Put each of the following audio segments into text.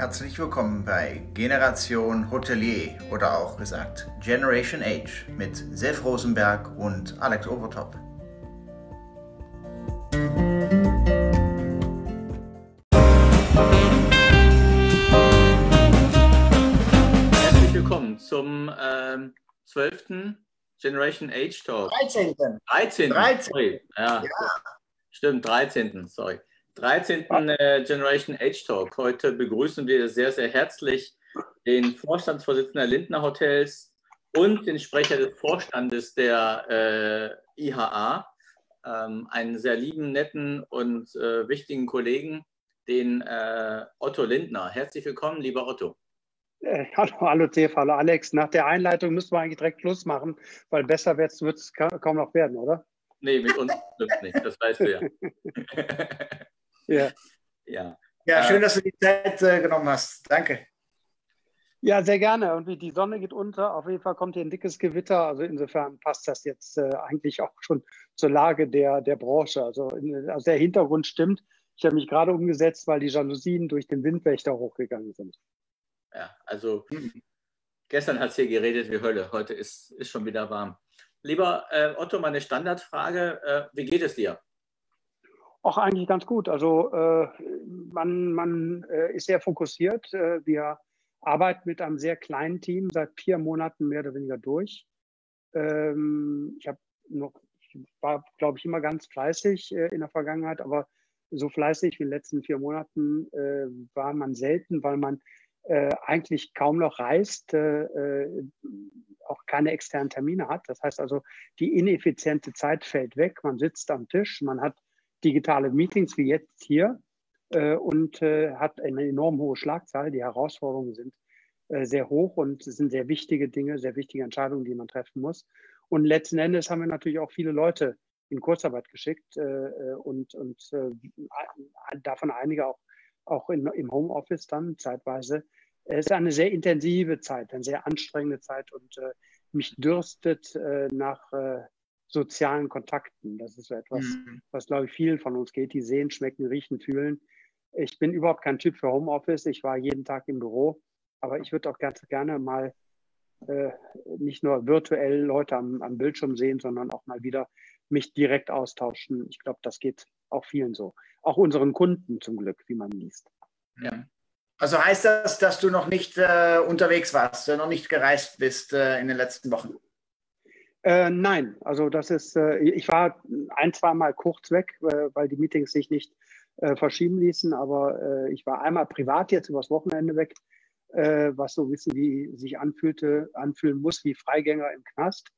Herzlich willkommen bei Generation Hotelier oder auch gesagt Generation Age mit Sef Rosenberg und Alex Overtop. Herzlich willkommen zum ähm, 12. Generation Age Talk. 13. 13. 13. Sorry. Ja, stimmt, 13. Sorry. 13. äh, Generation Age Talk. Heute begrüßen wir sehr, sehr herzlich den Vorstandsvorsitzenden der Lindner Hotels und den Sprecher des Vorstandes der äh, IHA, ähm, einen sehr lieben, netten und äh, wichtigen Kollegen, den äh, Otto Lindner. Herzlich willkommen, lieber Otto. Hallo, hallo Tef, hallo Alex. Nach der Einleitung müssen wir eigentlich direkt Schluss machen, weil besser wird es kaum noch werden, oder? Nee, mit uns nicht, das weißt du ja. Ja, ja. Ja, schön, dass du die Zeit äh, genommen hast. Danke. ja sehr gerne. Und wie die Sonne geht unter, auf jeden Fall kommt hier ein dickes Gewitter. Also insofern passt das jetzt äh, eigentlich auch schon zur Lage der, der Branche. Also, in, also der Hintergrund stimmt. Ich habe mich gerade umgesetzt, weil die Jalousien durch den Windwächter hochgegangen sind. ja, also gestern hat es hier geredet wie Hölle, heute ist, ist schon wieder warm. Lieber äh, Otto, meine Standardfrage, äh, wie geht es dir? Auch eigentlich ganz gut. Also äh, man, man äh, ist sehr fokussiert. Äh, wir arbeiten mit einem sehr kleinen Team seit vier Monaten mehr oder weniger durch. Ähm, ich habe noch, ich war, glaube ich, immer ganz fleißig äh, in der Vergangenheit, aber so fleißig wie in den letzten vier Monaten äh, war man selten, weil man äh, eigentlich kaum noch reist, auch keine externen Termine hat. Das heißt also, die ineffiziente Zeit fällt weg. Man sitzt am Tisch, man hat digitale Meetings wie jetzt hier äh, und äh, hat eine enorm hohe Schlagzahl. Die Herausforderungen sind äh, sehr hoch und es sind sehr wichtige Dinge, sehr wichtige Entscheidungen, die man treffen muss. Und letzten Endes haben wir natürlich auch viele Leute in Kurzarbeit geschickt äh, äh, und, und äh, davon einige auch, auch in, im Homeoffice dann zeitweise. Es ist eine sehr intensive Zeit, eine sehr anstrengende Zeit und mich dürstet nach sozialen Kontakten. Das ist so etwas, Mhm. was, glaube ich, vielen von uns geht, die sehen, schmecken, riechen, fühlen. Ich bin überhaupt kein Typ für Homeoffice. Ich war jeden Tag im Büro, aber ich würde auch ganz gerne mal äh, nicht nur virtuell Leute am, am Bildschirm sehen, sondern auch mal wieder mich direkt austauschen. Ich glaube, das geht auch vielen so. Auch unseren Kunden zum Glück, wie man liest. Ja. Also heißt das, dass du noch nicht äh, unterwegs warst, noch nicht gereist bist äh, in den letzten Wochen? Äh, nein, also das ist, äh, ich war ein, zwei Mal kurz weg, äh, weil die Meetings sich nicht äh, verschieben ließen, aber äh, ich war einmal privat jetzt übers Wochenende weg, äh, was so ein bisschen wie sich anfühlte, anfühlen muss wie Freigänger im Knast,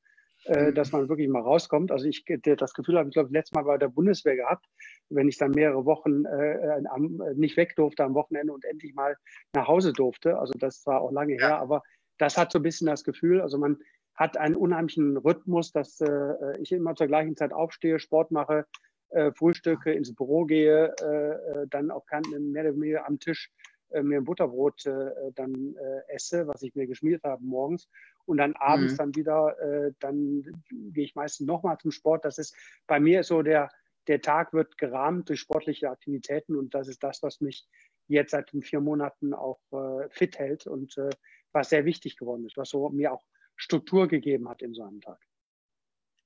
Mhm. dass man wirklich mal rauskommt. Also ich das Gefühl habe ich glaube letztes Mal bei der Bundeswehr gehabt, wenn ich dann mehrere Wochen am, nicht weg durfte am Wochenende und endlich mal nach Hause durfte. Also das war auch lange Ja. her, aber das hat so ein bisschen das Gefühl, also man hat einen unheimlichen Rhythmus, dass äh, ich immer zur gleichen Zeit aufstehe, Sport mache, äh, frühstücke, ins Büro gehe, äh, äh, dann auch kann, mehr oder weniger am Tisch äh, mir ein Butterbrot äh, dann äh, esse, was ich mir geschmiert habe morgens. Und dann abends Mhm. dann wieder, äh, dann gehe ich meistens nochmal zum Sport. Das ist bei mir ist so der, der Tag wird gerahmt durch sportliche Aktivitäten und das ist das, was mich jetzt seit den vier Monaten auch äh, fit hält und äh, was sehr wichtig geworden ist, was so mir auch Struktur gegeben hat in so einem Tag.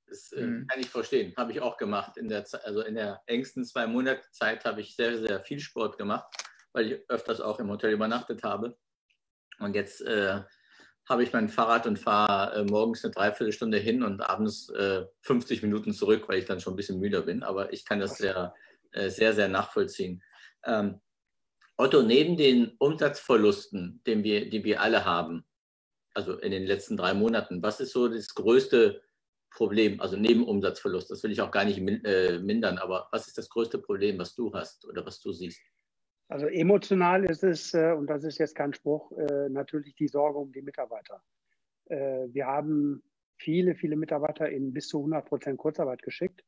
Das äh, Mhm. kann ich verstehen. Habe ich auch gemacht. In der, also in der engsten zwei Monate Zeit habe ich sehr, sehr viel Sport gemacht, weil ich öfters auch im Hotel übernachtet habe. Und jetzt äh, habe ich mein Fahrrad und fahre äh, morgens eine Dreiviertelstunde hin und abends äh, 50 Minuten zurück, weil ich dann schon ein bisschen müder bin. Aber ich kann das sehr, äh, sehr, sehr nachvollziehen. Ähm, Otto, neben den Umsatzverlusten, den wir, die wir alle haben, also in den letzten drei Monaten, was ist so das größte Problem, also neben Umsatzverlust, das will ich auch gar nicht min äh, mindern, aber was ist das größte Problem, was du hast oder was du siehst? Also emotional ist es, äh, und das ist jetzt kein Spruch, äh, natürlich die Sorge um die Mitarbeiter. Äh, wir haben viele, viele Mitarbeiter in bis zu 100 Prozent Kurzarbeit geschickt,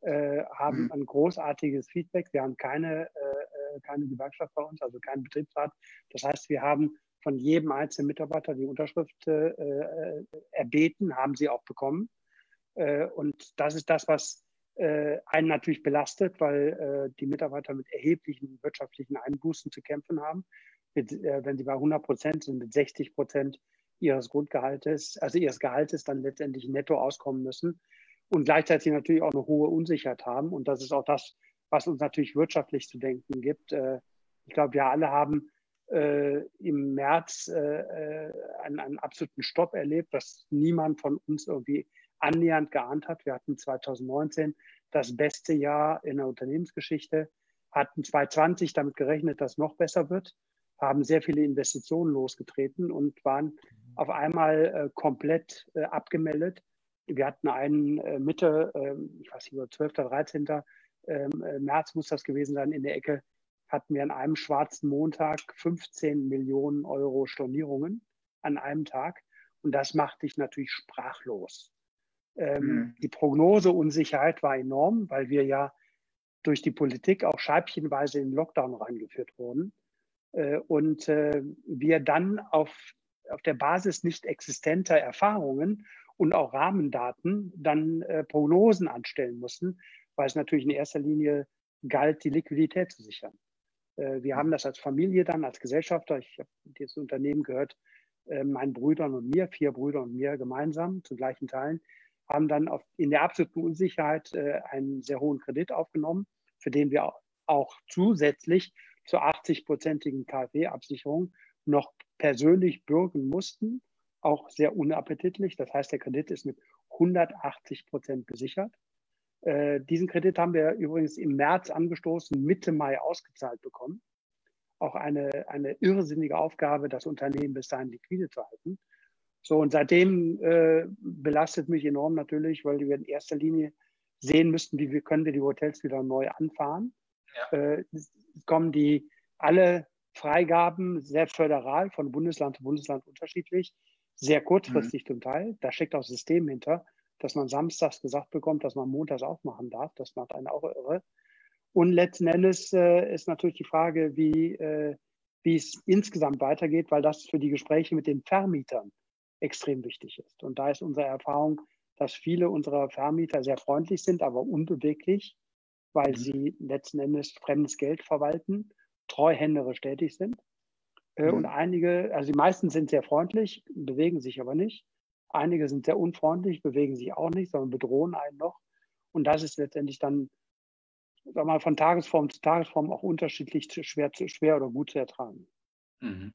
äh, haben Mhm. ein großartiges Feedback. Wir haben keine, äh, keine Gewerkschaft bei uns, also keinen Betriebsrat. Das heißt, wir haben von jedem einzelnen Mitarbeiter die Unterschrift äh, äh, erbeten, haben sie auch bekommen. Äh, und das ist das, was äh, einen natürlich belastet, weil äh, die Mitarbeiter mit erheblichen wirtschaftlichen Einbußen zu kämpfen haben. mit, äh, wenn sie bei 100 Prozent sind, mit 60 Prozent ihres Grundgehaltes, also ihres Gehaltes dann letztendlich netto auskommen müssen und gleichzeitig natürlich auch eine hohe Unsicherheit haben. Und das ist auch das, was uns natürlich wirtschaftlich zu denken gibt. Ich glaube, wir alle haben äh, im März äh, äh, einen, einen absoluten Stopp erlebt, was niemand von uns irgendwie annähernd geahnt hat. Wir hatten 2019 das beste Jahr in der Unternehmensgeschichte, hatten 2020 damit gerechnet, dass noch besser wird, haben sehr viele Investitionen losgetreten und waren auf einmal äh, komplett äh, abgemeldet. Wir hatten einen äh, Mitte, ähm, ich weiß nicht, 12. oder 13. Ähm, äh, März muss das gewesen sein, in der Ecke hatten wir an einem schwarzen Montag 15 Millionen Euro Stornierungen an einem Tag. Und das macht dich natürlich sprachlos. Ähm, mhm. Die Prognoseunsicherheit war enorm, weil wir ja durch die Politik auch scheibchenweise in den Lockdown reingeführt wurden. Äh, und äh, wir dann auf, auf der Basis nicht existenter Erfahrungen und auch Rahmendaten dann äh, Prognosen anstellen mussten, weil es natürlich in erster Linie galt, die Liquidität zu sichern. Äh, wir haben das als Familie dann, als Gesellschafter, ich habe dieses Unternehmen gehört, äh, meinen Brüdern und mir, vier Brüder und mir gemeinsam zu gleichen Teilen, haben dann auf, in der absoluten Unsicherheit äh, einen sehr hohen Kredit aufgenommen, für den wir auch zusätzlich zur 80-prozentigen KfW-Absicherung noch persönlich bürgen mussten, auch sehr unappetitlich. Das heißt, der Kredit ist mit 180 Prozent besichert. Äh, diesen Kredit haben wir übrigens im März angestoßen, Mitte Mai ausgezahlt bekommen. Auch eine, eine irrsinnige Aufgabe, das Unternehmen bis dahin liquide zu halten. So, und seitdem äh, belastet mich enorm natürlich, weil wir in erster Linie sehen müssten, wie wir können wir die Hotels wieder neu anfahren. Ja. Äh, kommen die alle Freigaben sehr föderal von Bundesland zu Bundesland unterschiedlich, sehr kurzfristig mhm. zum Teil. Da steckt auch System hinter dass man samstags gesagt bekommt, dass man montags aufmachen darf. Das macht einen auch irre. Und letzten Endes äh, ist natürlich die Frage, wie, äh, wie es insgesamt weitergeht, weil das für die Gespräche mit den Vermietern extrem wichtig ist. Und da ist unsere Erfahrung, dass viele unserer Vermieter sehr freundlich sind, aber unbeweglich, weil mhm. sie letzten Endes fremdes Geld verwalten, treuhänderisch tätig sind. Äh, mhm. Und einige, also die meisten sind sehr freundlich, bewegen sich aber nicht. Einige sind sehr unfreundlich, bewegen sich auch nicht, sondern bedrohen einen noch. Und das ist letztendlich dann, sag mal, von Tagesform zu Tagesform auch unterschiedlich schwer, schwer oder gut zu ertragen. Mhm.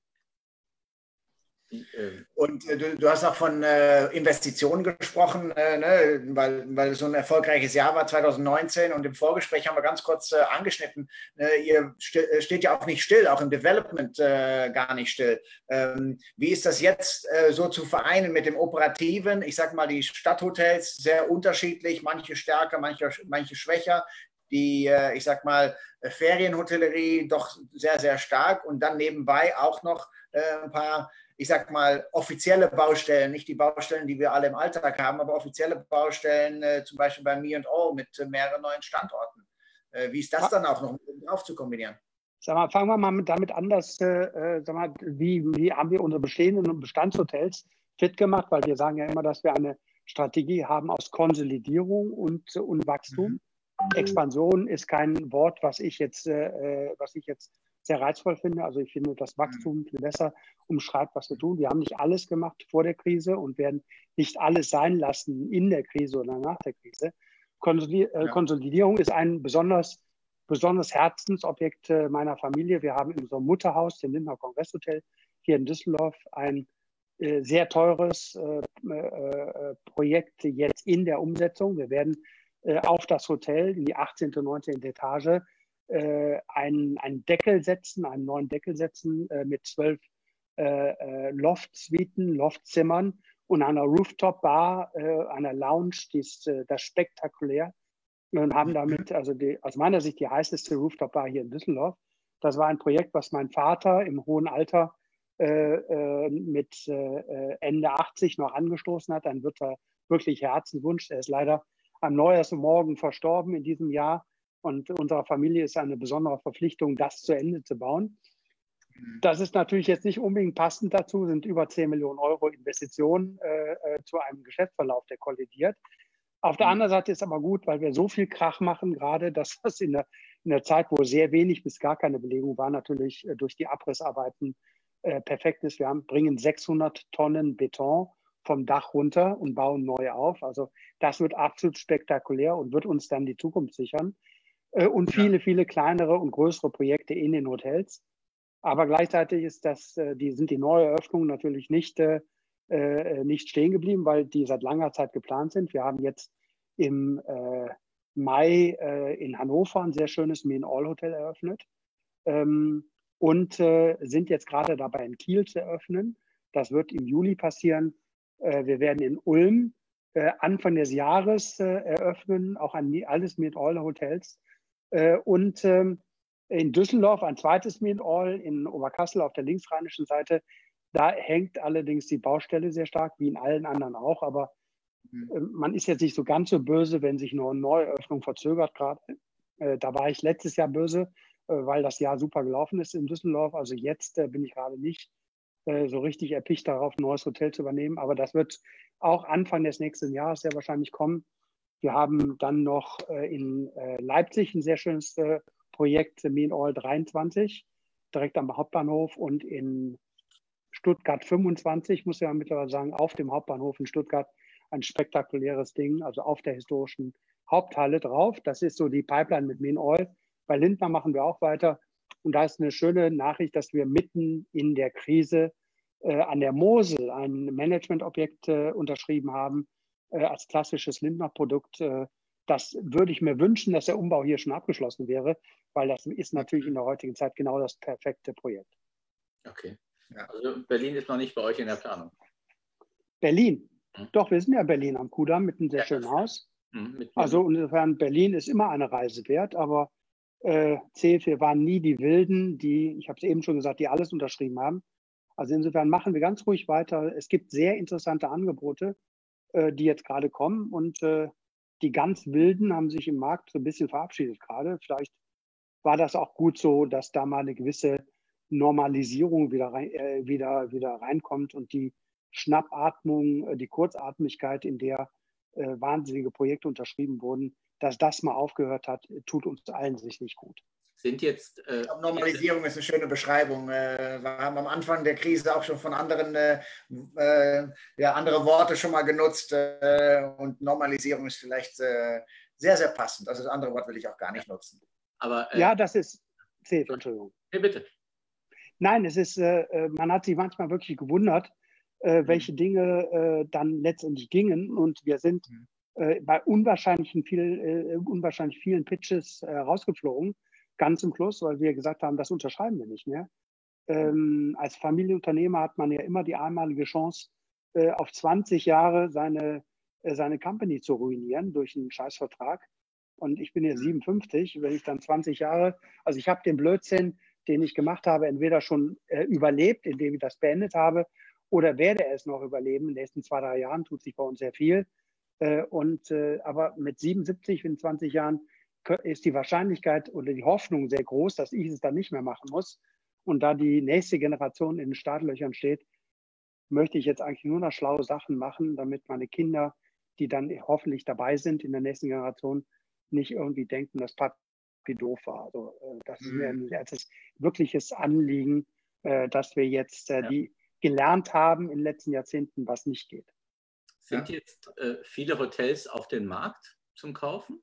Und äh, du, du, hast auch von äh, Investitionen gesprochen, äh, ne, weil, weil so ein erfolgreiches Jahr war 2019 und im Vorgespräch haben wir ganz kurz äh, angeschnitten, äh, ihr st äh, steht ja auch nicht still, auch im Development gar nicht still. Ähm, wie ist das jetzt so zu vereinen mit dem Operativen? Ich sage mal, die Stadthotels sehr unterschiedlich, manche stärker, manche, manche schwächer die, ich sag mal, Ferienhotellerie doch sehr, sehr stark und dann nebenbei auch noch ein paar ich sag mal, offizielle Baustellen, nicht die Baustellen, die wir alle im Alltag haben, aber offizielle Baustellen, äh, zum Beispiel bei Me and All mit äh, mehreren neuen Standorten. Äh, wie ist das dann auch noch drauf zu kombinieren? Sag mal, fangen wir mal damit an, dass, äh, sag mal, wie, wie haben wir unsere bestehenden Bestandshotels fit gemacht, weil wir sagen ja immer, dass wir eine Strategie haben aus Konsolidierung und, und Wachstum. Mhm. Expansion ist kein Wort, was ich jetzt, äh, was ich jetzt sehr reizvoll finde. Also ich finde, das Wachstum viel besser umschreibt, was wir tun. Wir haben nicht alles gemacht vor der Krise und werden nicht alles sein lassen in der Krise oder nach der Krise. Äh, Konsolidierung ist ein besonders, besonders Herzensobjekt äh, meiner Familie. Wir haben in unserem Mutterhaus, dem Lindner Kongresshotel hier in Düsseldorf, ein äh, sehr teures Projekt jetzt in der Umsetzung. Wir werden auf das Hotel in die 18. und 19. Etage äh, einen, einen Deckel setzen, einen neuen Deckel setzen äh, mit zwölf äh, äh Loft-Suiten, Loftzimmern und einer Rooftop-Bar, äh, einer Lounge, die ist äh, das spektakulär. Und haben damit, also die, aus meiner Sicht, die heißeste Rooftop-Bar hier in Düsseldorf. Das war ein Projekt, was mein Vater im hohen Alter mit Ende 80 noch angestoßen hat. Ein wirklich Herzenwunsch. Er ist leider am Neujahrsmorgen verstorben in diesem Jahr. Und unserer Familie ist eine besondere Verpflichtung, das zu Ende zu bauen. Mhm. Das ist natürlich jetzt nicht unbedingt passend dazu, sind über 10 Millionen Euro Investitionen äh, äh, zu einem Geschäftsverlauf, der kollidiert. Auf der mhm. anderen Seite ist aber gut, weil wir so viel Krach machen gerade, dass das in der, in der Zeit, wo sehr wenig bis gar keine Belegung war, natürlich äh, durch die Abrissarbeiten äh, perfekt ist. Wir haben, bringen 600 Tonnen Beton vom Dach runter und bauen neu auf. Also das wird absolut spektakulär und wird uns dann die Zukunft sichern. Äh, und viele, viele kleinere und größere Projekte in den Hotels. Aber gleichzeitig ist das, äh, die sind die Neueröffnungen natürlich nicht, äh, äh, nicht stehen geblieben, weil die seit langer Zeit geplant sind. Wir haben jetzt im äh, Mai äh, in Hannover ein sehr schönes Main All Hotel eröffnet ähm, und sind jetzt gerade dabei in Kiel zu eröffnen. Das wird im Juli passieren. wir werden in Ulm Anfang des Jahres eröffnen, auch an alles Main All Hotels. Und ähm, in Düsseldorf ein zweites Meet All, in Oberkassel auf der linksrheinischen Seite. Da hängt allerdings die Baustelle sehr stark, wie in allen anderen auch. Aber mhm. äh, man ist jetzt nicht so ganz so böse, wenn sich nur eine Neueröffnung verzögert gerade. Äh, da war ich letztes Jahr böse, äh, weil das Jahr super gelaufen ist in Düsseldorf. Also jetzt äh, bin ich gerade nicht äh, so richtig erpicht darauf, ein neues Hotel zu übernehmen. Aber das wird auch Anfang des nächsten Jahres sehr wahrscheinlich kommen. Wir haben dann noch äh, in Leipzig ein sehr schönes Projekt Mean All 23, direkt am Hauptbahnhof und in Stuttgart 25, muss ja mittlerweile sagen, auf dem Hauptbahnhof in Stuttgart ein spektakuläres Ding, also auf der historischen Haupthalle drauf. Das ist so die Pipeline mit Mean All. Bei Lindner machen wir auch weiter. Und da ist eine schöne Nachricht, dass wir mitten in der Krise äh, an der Mosel ein Managementobjekt äh, unterschrieben haben, äh, als klassisches Lindner-Produkt. Äh, das würde ich mir wünschen, dass der Umbau hier schon abgeschlossen wäre, weil das ist natürlich in der heutigen Zeit genau das perfekte Projekt. Okay. Ja. Also Berlin ist noch nicht bei euch in der Planung. Berlin. Hm. Doch, wir sind ja Berlin am Kudamm mit einem sehr ja, schönen Haus. Hm, also insofern, Berlin ist immer eine Reise wert, aber äh, CF, wir waren nie die Wilden, die, ich habe es eben schon gesagt, die alles unterschrieben haben. Also insofern machen wir ganz ruhig weiter. Es gibt sehr interessante Angebote, äh, die jetzt gerade kommen und äh, die ganz Wilden haben sich im Markt so ein bisschen verabschiedet gerade. Vielleicht war das auch gut so, dass da mal eine gewisse Normalisierung wieder, rein, äh, wieder, wieder reinkommt und die Schnappatmung, äh, die Kurzatmigkeit, in der äh, wahnsinnige Projekte unterschrieben wurden, dass das mal aufgehört hat, tut uns allen sich nicht gut. Sind jetzt. Äh, glaube, Normalisierung ist eine schöne Beschreibung. Äh, wir haben am Anfang der Krise auch schon von anderen äh, äh ja, andere Worte schon mal genutzt äh, und Normalisierung ist vielleicht sehr, sehr passend. Also das andere Wort will ich auch gar nicht nutzen. Aber, äh, ja, das ist. Safe, Entschuldigung. Hey, bitte. Nein, es ist, äh, äh, man hat sich manchmal wirklich gewundert, äh, mhm. welche Dinge äh, dann letztendlich gingen. Und wir sind mhm. Äh, bei unwahrscheinlichen viel, unwahrscheinlich vielen Pitches rausgeflogen, ganz im Schluss, weil wir gesagt haben, das unterschreiben wir nicht mehr. Ähm, als Familienunternehmer hat man ja immer die einmalige Chance, auf 20 Jahre seine, seine Company zu ruinieren durch einen Scheißvertrag und ich bin jetzt 57, mhm. wenn ich dann 20 Jahre, also ich habe den Blödsinn, den ich gemacht habe, entweder schon äh, überlebt, indem ich das beendet habe, oder werde es noch überleben. In den nächsten zwei, drei Jahren tut sich bei uns sehr viel. Äh, und, äh, aber mit 77, in 20 Jahren ist die Wahrscheinlichkeit oder die Hoffnung sehr groß, dass ich es dann nicht mehr machen muss. Und da die nächste Generation in den Startlöchern steht, möchte ich jetzt eigentlich nur noch schlaue Sachen machen, damit meine Kinder, die dann hoffentlich dabei sind in der nächsten Generation, nicht irgendwie denken, dass Papi doof war. Also äh, das ist mir mhm. ein wirkliches Anliegen, äh, dass wir jetzt äh, ja. die gelernt haben in den letzten Jahrzehnten, was nicht geht. Sind ja. jetzt äh, viele Hotels auf dem Markt zum Kaufen?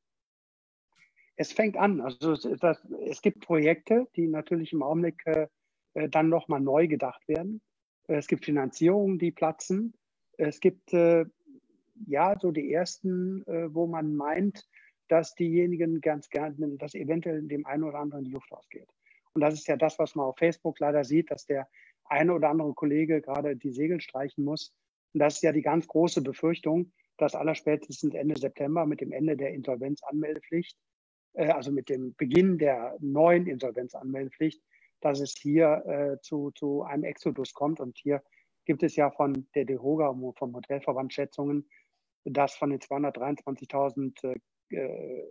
Es fängt an. Also das, es gibt Projekte, die natürlich im Augenblick äh, äh, dann nochmal neu gedacht werden. Es gibt Finanzierungen, die platzen. Es gibt ja so die ersten, wo man meint, dass diejenigen ganz gerne, dass eventuell dem einen oder anderen die Luft ausgeht. Und das ist ja das, was man auf Facebook leider sieht, dass der eine oder andere Kollege gerade die Segel streichen muss. Und das ist ja die ganz große Befürchtung, dass allerspätestens Ende September mit dem Ende der Insolvenzanmeldepflicht, äh, also mit dem Beginn der neuen Insolvenzanmeldepflicht, dass es hier äh, zu, zu einem Exodus kommt. Und hier gibt es ja von der DEHOGA, vom Hotelverband Schätzungen, dass von den 223.000 äh,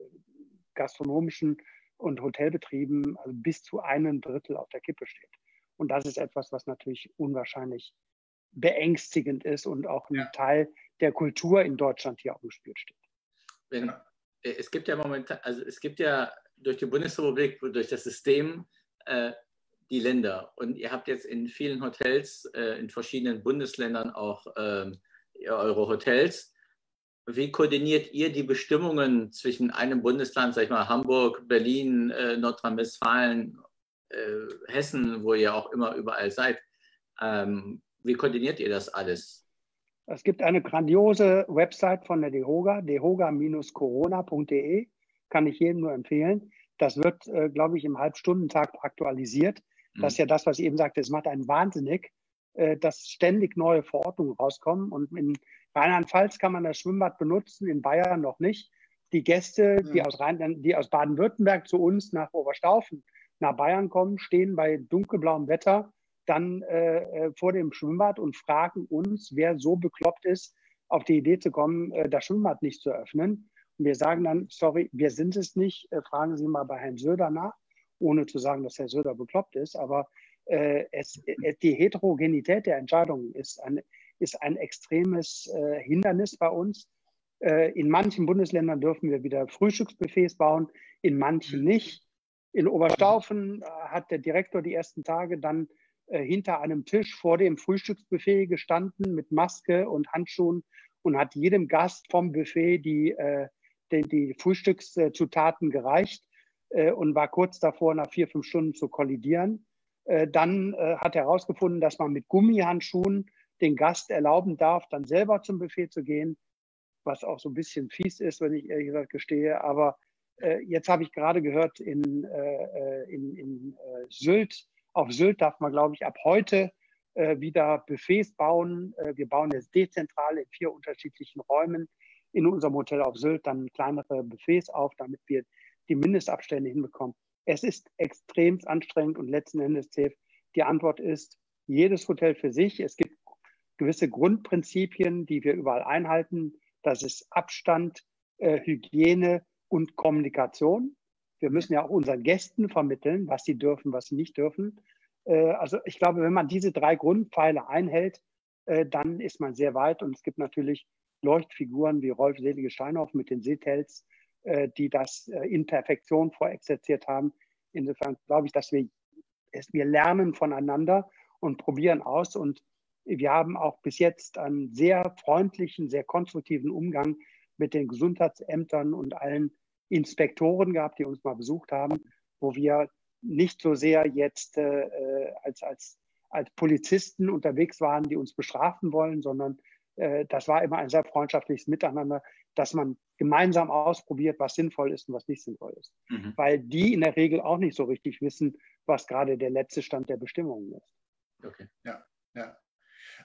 gastronomischen und Hotelbetrieben also bis zu einem Drittel auf der Kippe steht. Und das ist etwas, was natürlich unwahrscheinlich beängstigend ist und auch ein ja. Teil der Kultur in Deutschland hier auf dem Spiel steht. Wenn, äh, es gibt ja momentan, also es gibt ja durch die Bundesrepublik, durch das System äh, die Länder. Und ihr habt jetzt in vielen Hotels, äh, in verschiedenen Bundesländern auch ähm, eure Hotels. Wie koordiniert ihr die Bestimmungen zwischen einem Bundesland, sag ich mal, Hamburg, Berlin, äh, Nordrhein-Westfalen, äh, Hessen, wo ihr auch immer überall seid? Ähm, wie koordiniert ihr das alles? Es gibt eine grandiose Website von der DEHOGA, dehoga-corona.de, kann ich jedem nur empfehlen. Das wird, äh, glaube ich, im Halbstundentakt aktualisiert. Das ist mhm. ja das, was ich eben sagte, es macht einen wahnsinnig, äh, dass ständig neue Verordnungen rauskommen. Und in Rheinland-Pfalz kann man das Schwimmbad benutzen, in Bayern noch nicht. Die Gäste, die aus, aus Baden-Württemberg zu uns nach Oberstaufen, nach Bayern kommen, stehen bei dunkelblauem Wetter dann äh, äh, vor dem Schwimmbad und fragen uns, wer so bekloppt ist, auf die Idee zu kommen, äh, das Schwimmbad nicht zu öffnen. Und wir sagen dann, sorry, wir sind es nicht, äh, fragen Sie mal bei Herrn Söder nach, ohne zu sagen, dass Herr Söder bekloppt ist. Aber äh, es, äh, die Heterogenität der Entscheidungen ist ein, ist ein extremes Hindernis bei uns. in manchen Bundesländern dürfen wir wieder Frühstücksbuffets bauen, in manchen nicht. In Oberstaufen hat der Direktor die ersten Tage dann hinter einem Tisch vor dem Frühstücksbuffet gestanden mit Maske und Handschuhen und hat jedem Gast vom Buffet die, äh, die, die Frühstückszutaten gereicht äh, und war kurz davor, nach vier, fünf Stunden zu kollidieren. Äh, dann äh, hat er herausgefunden, dass man mit Gummihandschuhen den Gast erlauben darf, dann selber zum Buffet zu gehen, was auch so ein bisschen fies ist, wenn ich ehrlich gesagt gestehe. Aber äh, jetzt habe ich gerade gehört, in, in, in Sylt auf Sylt darf man, glaube ich, ab heute äh, wieder Buffets bauen. Äh, wir bauen jetzt dezentral in vier unterschiedlichen Räumen in unserem Hotel auf Sylt dann kleinere Buffets auf, damit wir die Mindestabstände hinbekommen. Es ist extrem anstrengend und letzten Endes zählt die Antwort ist jedes Hotel für sich. Es gibt gewisse Grundprinzipien, die wir überall einhalten. Das ist Abstand, äh, Hygiene und Kommunikation. Wir müssen ja auch unseren Gästen vermitteln, was sie dürfen, was sie nicht dürfen. Äh, also ich glaube, wenn man diese drei Grundpfeile einhält, äh, dann ist man sehr weit. Und es gibt natürlich Leuchtfiguren wie Rolf Selige Steinhoff mit den Seetels, äh, die das in Perfektion vorexerziert haben. Insofern glaube ich, dass wir, wir lernen voneinander und probieren aus. Und wir haben auch bis jetzt einen sehr freundlichen, sehr konstruktiven Umgang mit den Gesundheitsämtern und allen Inspektoren gehabt, die uns mal besucht haben, wo wir nicht so sehr jetzt äh, als, als, als Polizisten unterwegs waren, die uns bestrafen wollen, sondern äh, das war immer ein sehr freundschaftliches Miteinander, dass man gemeinsam ausprobiert, was sinnvoll ist und was nicht sinnvoll ist. Mhm. Weil die in der Regel auch nicht so richtig wissen, was gerade der letzte Stand der Bestimmungen ist. Okay, ja, ja.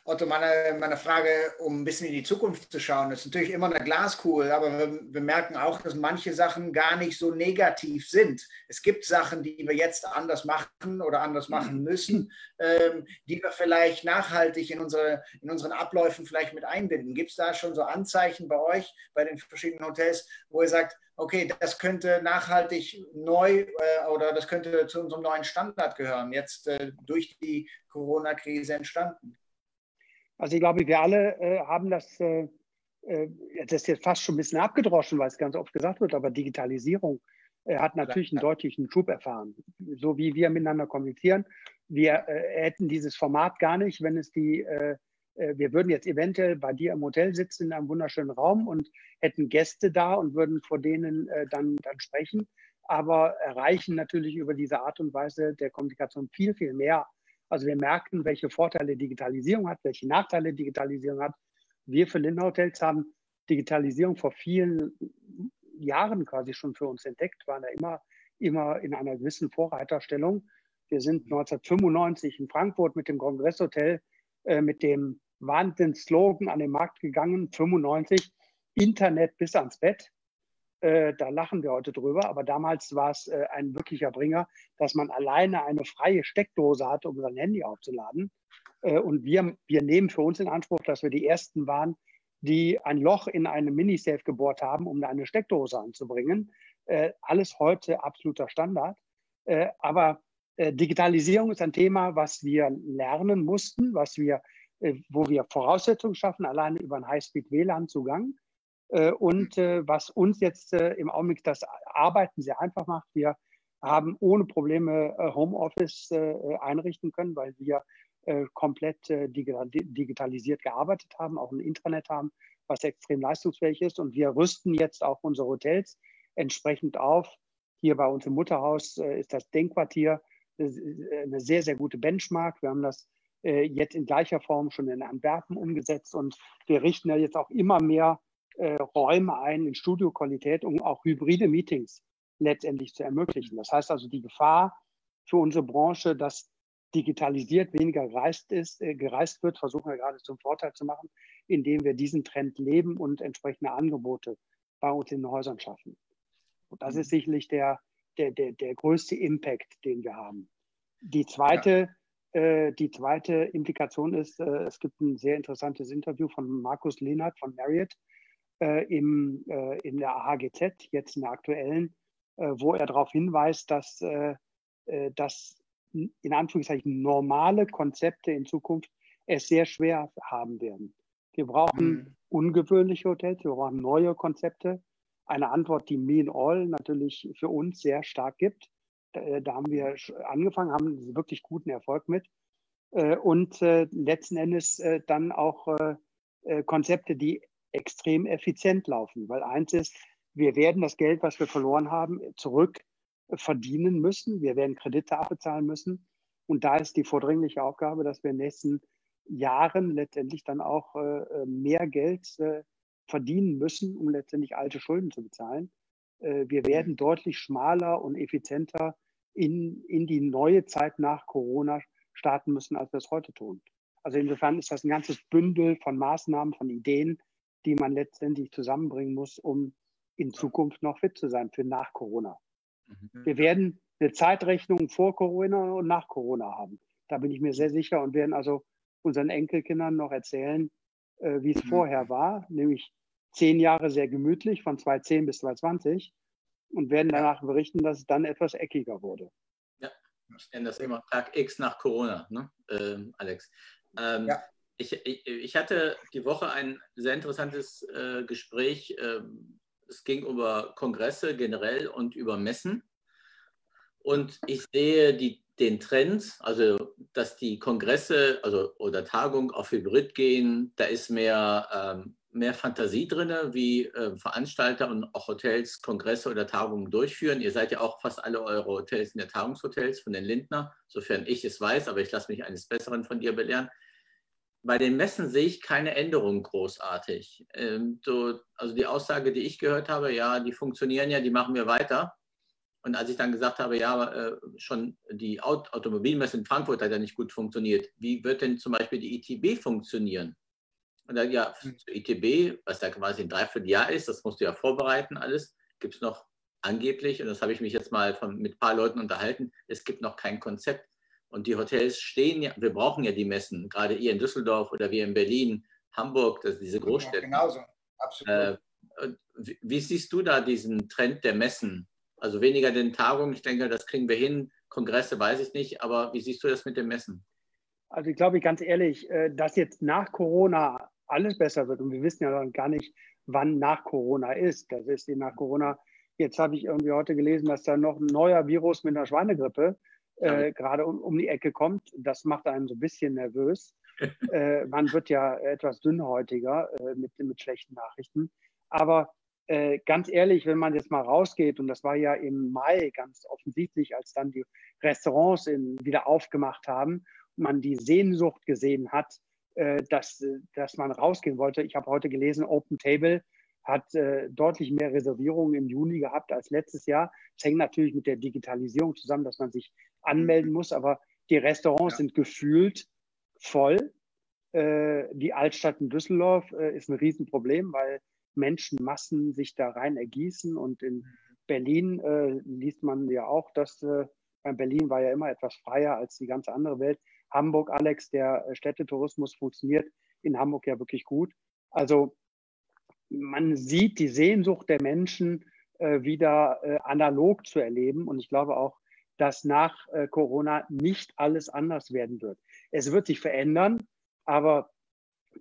Otto, meine, meine Frage, um ein bisschen in die Zukunft zu schauen, ist natürlich immer eine Glaskugel, aber wir, wir, merken auch, dass manche Sachen gar nicht so negativ sind. Es gibt Sachen, die wir jetzt anders machen oder anders machen müssen, ähm, die wir vielleicht nachhaltig in, unsere, in unseren Abläufen vielleicht mit einbinden. Gibt es da schon so Anzeichen bei euch, bei den verschiedenen Hotels, wo ihr sagt, okay, das könnte nachhaltig neu äh, oder das könnte zu unserem neuen Standard gehören, jetzt äh, durch die Corona-Krise entstanden? Also ich glaube, wir alle äh, haben das, äh, äh, das ist jetzt fast schon ein bisschen abgedroschen, weil es ganz oft gesagt wird, aber Digitalisierung äh, hat natürlich einen deutlichen Schub erfahren. So wie wir miteinander kommunizieren. Wir äh, hätten dieses Format gar nicht, wenn es die, äh, wir würden jetzt eventuell bei dir im Hotel sitzen in einem wunderschönen Raum und hätten Gäste da und würden vor denen dann, dann sprechen, aber erreichen natürlich über diese Art und Weise der Kommunikation viel, viel mehr also wir merken, welche Vorteile Digitalisierung hat, welche Nachteile Digitalisierung hat. Wir für Lindner Hotels haben Digitalisierung vor vielen Jahren quasi schon für uns entdeckt, waren da immer, immer in einer gewissen Vorreiterstellung. Wir sind 1995 in Frankfurt mit dem Kongresshotel äh, mit dem Wahnsinn-Slogan an den Markt gegangen, 95, Internet bis ans Bett. Äh, da lachen wir heute drüber, aber damals war es äh, ein wirklicher Bringer, dass man alleine eine freie Steckdose hatte, um sein Handy aufzuladen. Äh, und wir, wir nehmen für uns in Anspruch, dass wir die Ersten waren, die ein Loch in eine Minisafe gebohrt haben, um eine Steckdose anzubringen. Äh, alles heute absoluter Standard. Äh, aber Digitalisierung ist ein Thema, was wir lernen mussten, was wir, wo wir Voraussetzungen schaffen, alleine über einen High-Speed-WLAN-Zugang Und was uns jetzt im Augenblick das Arbeiten sehr einfach macht, wir haben ohne Probleme Homeoffice einrichten können, weil wir komplett digitalisiert gearbeitet haben, auch ein Intranet haben, was extrem leistungsfähig ist. Und wir rüsten jetzt auch unsere Hotels entsprechend auf. Hier bei uns im Mutterhaus ist das Denkquartier eine sehr, sehr gute Benchmark. Wir haben das äh, jetzt in gleicher Form schon in Antwerpen umgesetzt und wir richten ja jetzt auch immer mehr äh, Räume ein in Studioqualität, um auch hybride Meetings letztendlich zu ermöglichen. Das heißt also, die Gefahr für unsere Branche, dass digitalisiert weniger gereist, ist, äh, gereist wird, versuchen wir gerade zum Vorteil zu machen, indem wir diesen Trend leben und entsprechende Angebote bei uns in den Häusern schaffen. Und das ist sicherlich der, der, der, der größte Impact, den wir haben. Die zweite, ja. äh, die zweite Implikation ist, äh, es gibt ein sehr interessantes Interview von Markus Lehnert von Marriott äh, im, äh, in der AHGZ, jetzt in der aktuellen, äh, wo er darauf hinweist, dass, äh, dass in Anführungszeichen normale Konzepte in Zukunft es sehr schwer haben werden. Wir brauchen mhm. ungewöhnliche Hotels, wir brauchen neue Konzepte. Eine Antwort, die Me All natürlich für uns sehr stark gibt. Äh, da haben wir angefangen, haben wirklich guten Erfolg mit. Äh, und äh, letzten Endes dann auch Konzepte, die extrem effizient laufen. Weil eins ist, wir werden das Geld, was wir verloren haben, zurück verdienen müssen. Wir werden Kredite abbezahlen müssen. Und da ist die vordringliche Aufgabe, dass wir in den nächsten Jahren letztendlich dann auch mehr Geld verdienen müssen, um letztendlich alte Schulden zu bezahlen. Wir werden deutlich schmaler und effizienter in, in die neue Zeit nach Corona starten müssen, als wir es heute tun. Also insofern ist das ein ganzes Bündel von Maßnahmen, von Ideen, die man letztendlich zusammenbringen muss, um in Zukunft noch fit zu sein für nach Corona. Mhm. Wir werden eine Zeitrechnung vor Corona und nach Corona haben. Da bin ich mir sehr sicher und werden also unseren Enkelkindern noch erzählen, äh, wie es mhm. vorher war, nämlich zehn Jahre sehr gemütlich von 2010 bis 2020 und werden danach berichten, dass es dann etwas eckiger wurde. Ja, ich nenne das immer Tag X nach Corona, ne? ähm, Alex. Ähm, ja. Ich, ich, hatte die Woche ein sehr interessantes äh, Gespräch. Ähm, es ging über Kongresse generell und über Messen. Und ich sehe die, den Trend, also dass die Kongresse also, oder Tagungen auf Hybrid gehen, da ist mehr ähm, mehr Fantasie drin, wie äh, Veranstalter und auch Hotels Kongresse oder Tagungen durchführen. Ihr seid ja auch fast alle eure Hotels in der Tagungshotels von den Lindner, sofern ich es weiß, aber ich lasse mich eines Besseren von dir belehren. Bei den Messen sehe ich keine Änderungen großartig. Ähm, so, also die Aussage, die ich gehört habe, ja, die funktionieren ja, die machen wir weiter. Und als ich dann gesagt habe, ja, äh, schon die Aut Automobilmesse in Frankfurt hat ja nicht gut funktioniert, wie wird denn zum Beispiel die ITB funktionieren? Und dann ja, hm. zur ITB, was da quasi ein Dreivierteljahr ist, das musst du ja vorbereiten alles, gibt es noch angeblich, und das habe ich mich jetzt mal von, mit ein paar Leuten unterhalten, es gibt noch kein Konzept. Und die Hotels stehen ja, wir brauchen ja die Messen, gerade ihr in Düsseldorf oder wir in Berlin, Hamburg, das, diese Großstädte. Ja, genauso, absolut. Äh, wie, wie siehst du da diesen Trend der Messen? Also weniger den Tagungen, ich denke, das kriegen wir hin. Kongresse weiß ich nicht, aber wie siehst du das mit den Messen? Also ich glaube ganz ehrlich, äh, dass jetzt nach Corona alles besser wird. Und wir wissen ja noch gar nicht, wann nach Corona ist. Das ist die nach Corona. Jetzt habe ich irgendwie heute gelesen, dass da noch ein neuer Virus mit einer Schweinegrippe äh, gerade um, um, die Ecke kommt. Das macht einen so ein bisschen nervös. äh, man wird ja etwas dünnhäutiger äh, mit, mit schlechten Nachrichten. Aber äh, ganz ehrlich, wenn man jetzt mal rausgeht, und das war ja im Mai ganz offensichtlich, als dann die Restaurants in, wieder aufgemacht haben, man die Sehnsucht gesehen hat, äh, dass, dass man rausgehen wollte. Ich habe heute gelesen, Open Table hat äh, deutlich mehr Reservierungen im Juni gehabt als letztes Jahr. Das hängt natürlich mit der Digitalisierung zusammen, dass man sich anmelden muss, aber die Restaurants ja. sind gefühlt voll. Äh, die Altstadt in Düsseldorf äh, ist ein Riesenproblem, weil Menschenmassen sich da rein ergießen und in Berlin äh, liest man ja auch, dass äh, Berlin war ja immer etwas freier als die ganze andere Welt. Hamburg, Alex, der äh, Städtetourismus funktioniert in Hamburg ja wirklich gut. Also man sieht die Sehnsucht der Menschen äh, wieder äh, analog zu erleben. Und ich glaube auch, dass nach äh, Corona nicht alles anders werden wird. Es wird sich verändern, aber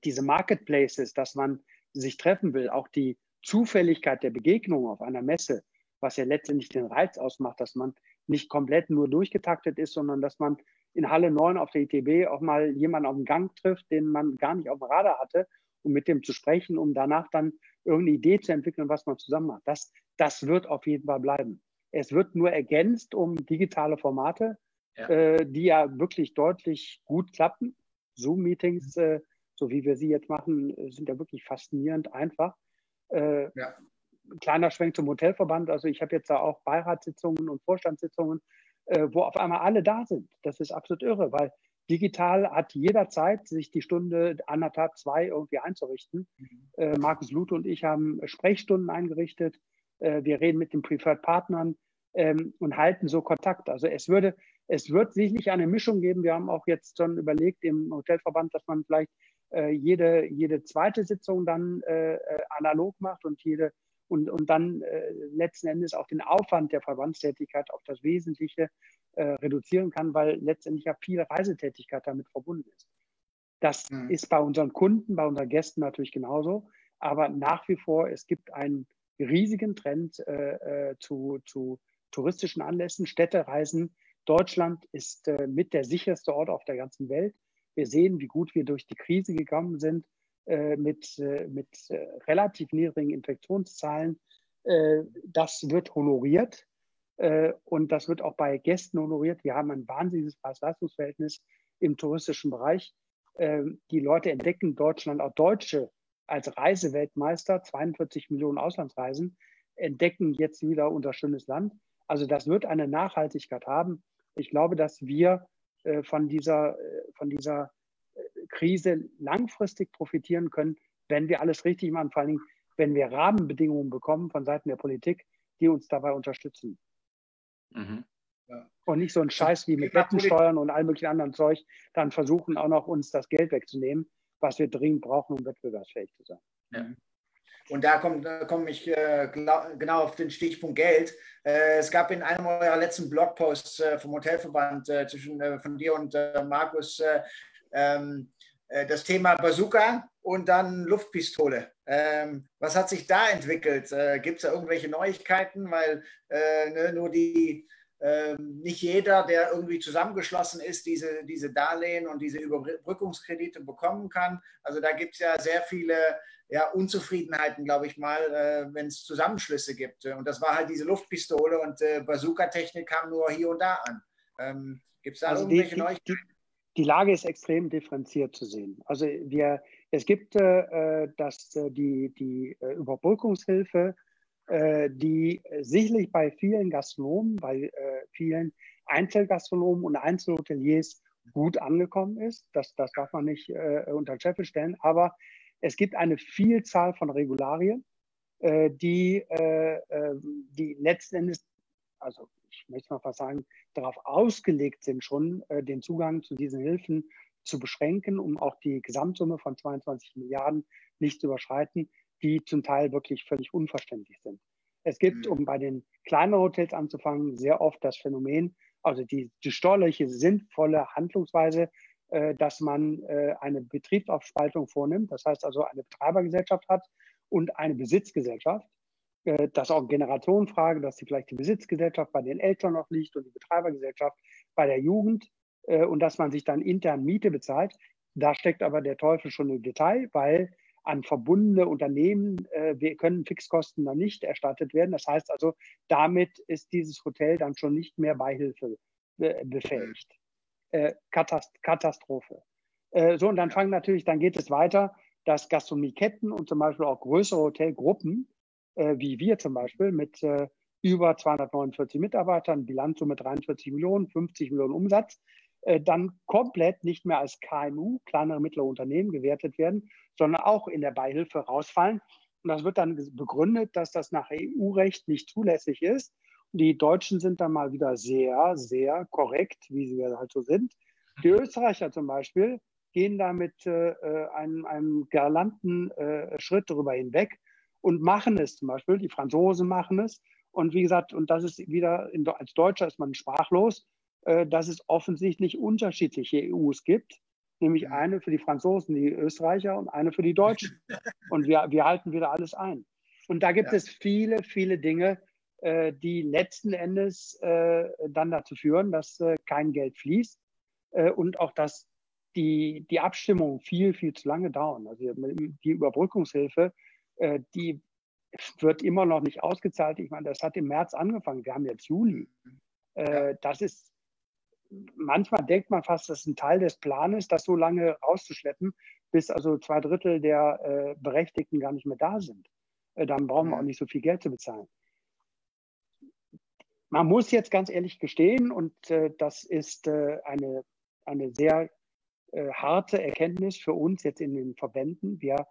diese Marketplaces, dass man sich treffen will, auch die Zufälligkeit der Begegnung auf einer Messe, was ja letztendlich den Reiz ausmacht, dass man nicht komplett nur durchgetaktet ist, sondern dass man in Halle 9 auf der ITB auch mal jemanden auf dem Gang trifft, den man gar nicht auf dem Radar hatte, um mit dem zu sprechen, um danach dann irgendeine Idee zu entwickeln, was man zusammen macht. Das, das wird auf jeden Fall bleiben. Es wird nur ergänzt um digitale Formate, ja. Äh, die ja wirklich deutlich gut klappen. Zoom-Meetings, äh, so wie wir sie jetzt machen, sind ja wirklich faszinierend einfach. Äh, ja. Kleiner Schwenk zum Hotelverband. Also ich habe jetzt da auch Beiratssitzungen und Vorstandssitzungen, äh, wo auf einmal alle da sind. Das ist absolut irre, weil digital hat jeder Zeit, sich die Stunde anderthalb, zwei irgendwie einzurichten. Mhm. Äh, Markus Lute und ich haben Sprechstunden eingerichtet. Äh, wir reden mit den Preferred Partnern ähm, und halten so Kontakt. Also es würde, es wird sicherlich eine Mischung geben. Wir haben auch jetzt schon überlegt im Hotelverband, dass man vielleicht äh, jede, jede zweite Sitzung dann äh, äh, analog macht und jede und, und dann äh, letzten Endes auch den Aufwand der Verbandstätigkeit auf das Wesentliche äh, reduzieren kann, weil letztendlich ja viel Reisetätigkeit damit verbunden ist. Das mhm. ist bei unseren Kunden, bei unseren Gästen natürlich genauso. Aber nach wie vor, es gibt einen riesigen Trend äh, zu, zu touristischen Anlässen, Städtereisen. Deutschland ist mit der sicherste Ort auf der ganzen Welt. Wir sehen, wie gut wir durch die Krise gekommen sind äh, mit, äh, mit äh, relativ niedrigen Infektionszahlen. Äh, das wird honoriert äh, und das wird auch bei Gästen honoriert. Wir haben ein wahnsinniges Preis-Leistungsverhältnis im touristischen Bereich. Äh, die Leute entdecken Deutschland, auch Deutsche, als Reiseweltmeister, 42 Millionen Auslandsreisen, entdecken jetzt wieder unser schönes Land. Also das wird eine Nachhaltigkeit haben. Ich glaube, dass wir äh, von dieser, äh, von dieser äh, Krise langfristig profitieren können, wenn wir alles richtig machen, vor allem wenn wir Rahmenbedingungen bekommen von Seiten der Politik, die uns dabei unterstützen. Mhm. Ja. Und nicht so ein Scheiß wie mit Bettensteuern und all möglichen anderen Zeug, dann versuchen auch noch uns das Geld wegzunehmen, was wir dringend brauchen, um wettbewerbsfähig zu sein. Ja. Und da komme komm ich äh, genau auf den Stichpunkt Geld. Äh, es gab in einem eurer letzten Blogposts äh, vom Hotelverband äh, zwischen äh, von dir und äh, Markus ähm, das Thema Bazooka und dann Luftpistole. Ähm, was hat sich da entwickelt? Gibt es da irgendwelche Neuigkeiten? Weil ne, nur die, ähm, nicht jeder, der irgendwie zusammengeschlossen ist, diese, diese Darlehen und diese Überbrückungskredite bekommen kann. Also da gibt es ja sehr viele ja, Unzufriedenheiten, glaube ich mal, äh, wenn es Zusammenschlüsse gibt. Und das war halt diese Luftpistole und äh, Bazooka-Technik kam nur hier und da an. Ähm, gibt es da also irgendwelche die, Neuigkeiten? Die, Lage ist extrem differenziert zu sehen. Also wir, es gibt äh, das, äh, die, die äh, Überbrückungshilfe, äh, die sicherlich bei vielen Gastronomen, bei vielen Einzelgastronomen und Einzelhoteliers gut angekommen ist. Das, das darf man nicht unter den Scheffel stellen. Aber es gibt eine Vielzahl von Regularien, äh, die, äh, äh, die letzten Endes, also ich möchte mal fast sagen, darauf ausgelegt sind, schon den Zugang zu diesen Hilfen zu beschränken, um auch die Gesamtsumme von 22 Milliarden nicht zu überschreiten, die zum Teil wirklich völlig unverständlich sind. Es gibt, mhm. um bei den kleineren Hotels anzufangen, sehr oft das Phänomen, also die, die steuerliche sinnvolle Handlungsweise äh, dass man äh, eine Betriebsaufspaltung vornimmt. Das heißt also eine Betreibergesellschaft hat und eine Besitzgesellschaft. Äh, das ist auch Generationenfrage, dass die vielleicht die Besitzgesellschaft bei den Eltern noch liegt und die Betreibergesellschaft bei der Jugend und dass man sich dann intern Miete bezahlt. Da steckt aber der Teufel schon im Detail, weil an verbundene Unternehmen wir können Fixkosten dann nicht erstattet werden. Das heißt also, damit ist dieses Hotel dann schon nicht mehr Beihilfe befähigt äh, Katastrophe. Äh, so, und dann fangen natürlich, dann geht es weiter, dass Gastronomieketten und zum Beispiel auch größere Hotelgruppen, äh, wie wir zum Beispiel, mit äh, über 249 Mitarbeitern, Bilanzsumme 43 Millionen, 50 Millionen Umsatz, äh, dann komplett nicht mehr als KMU, kleinere mittlere Unternehmen, gewertet werden, sondern auch in der Beihilfe rausfallen. Und das wird dann begründet, dass das nach EU-Recht nicht zulässig ist die Deutschen sind dann mal wieder sehr, sehr korrekt, wie sie halt so sind. Die Österreicher zum Beispiel gehen da mit äh, einem, einem galanten äh, Schritt darüber hinweg und machen es zum Beispiel. Die Franzosen machen es. Und wie gesagt, und das ist wieder, in, als Deutscher ist man sprachlos, äh, dass es offensichtlich unterschiedliche EUs gibt. Nämlich eine für die Franzosen, die Österreicher und eine für die Deutschen. Und wir, wir halten wieder alles ein. Und da gibt ja. es viele, viele Dinge, äh, die letzten Endes äh, dann dazu führen, dass äh, kein Geld fließt äh, und auch, dass die, die Abstimmungen viel, viel zu lange dauern. Also die Überbrückungshilfe, äh, die wird immer noch nicht ausgezahlt. Ich meine, das hat im März angefangen. Wir haben jetzt Juli. Äh, das ist, manchmal denkt man fast, das ist ein Teil des Planes, das so lange rauszuschleppen, bis also zwei Drittel der äh, Berechtigten gar nicht mehr da sind. Äh, dann brauchen wir auch nicht so viel Geld zu bezahlen. Man muss jetzt ganz ehrlich gestehen, und äh, das ist äh, eine, eine sehr harte Erkenntnis für uns jetzt in den Verbänden. Wir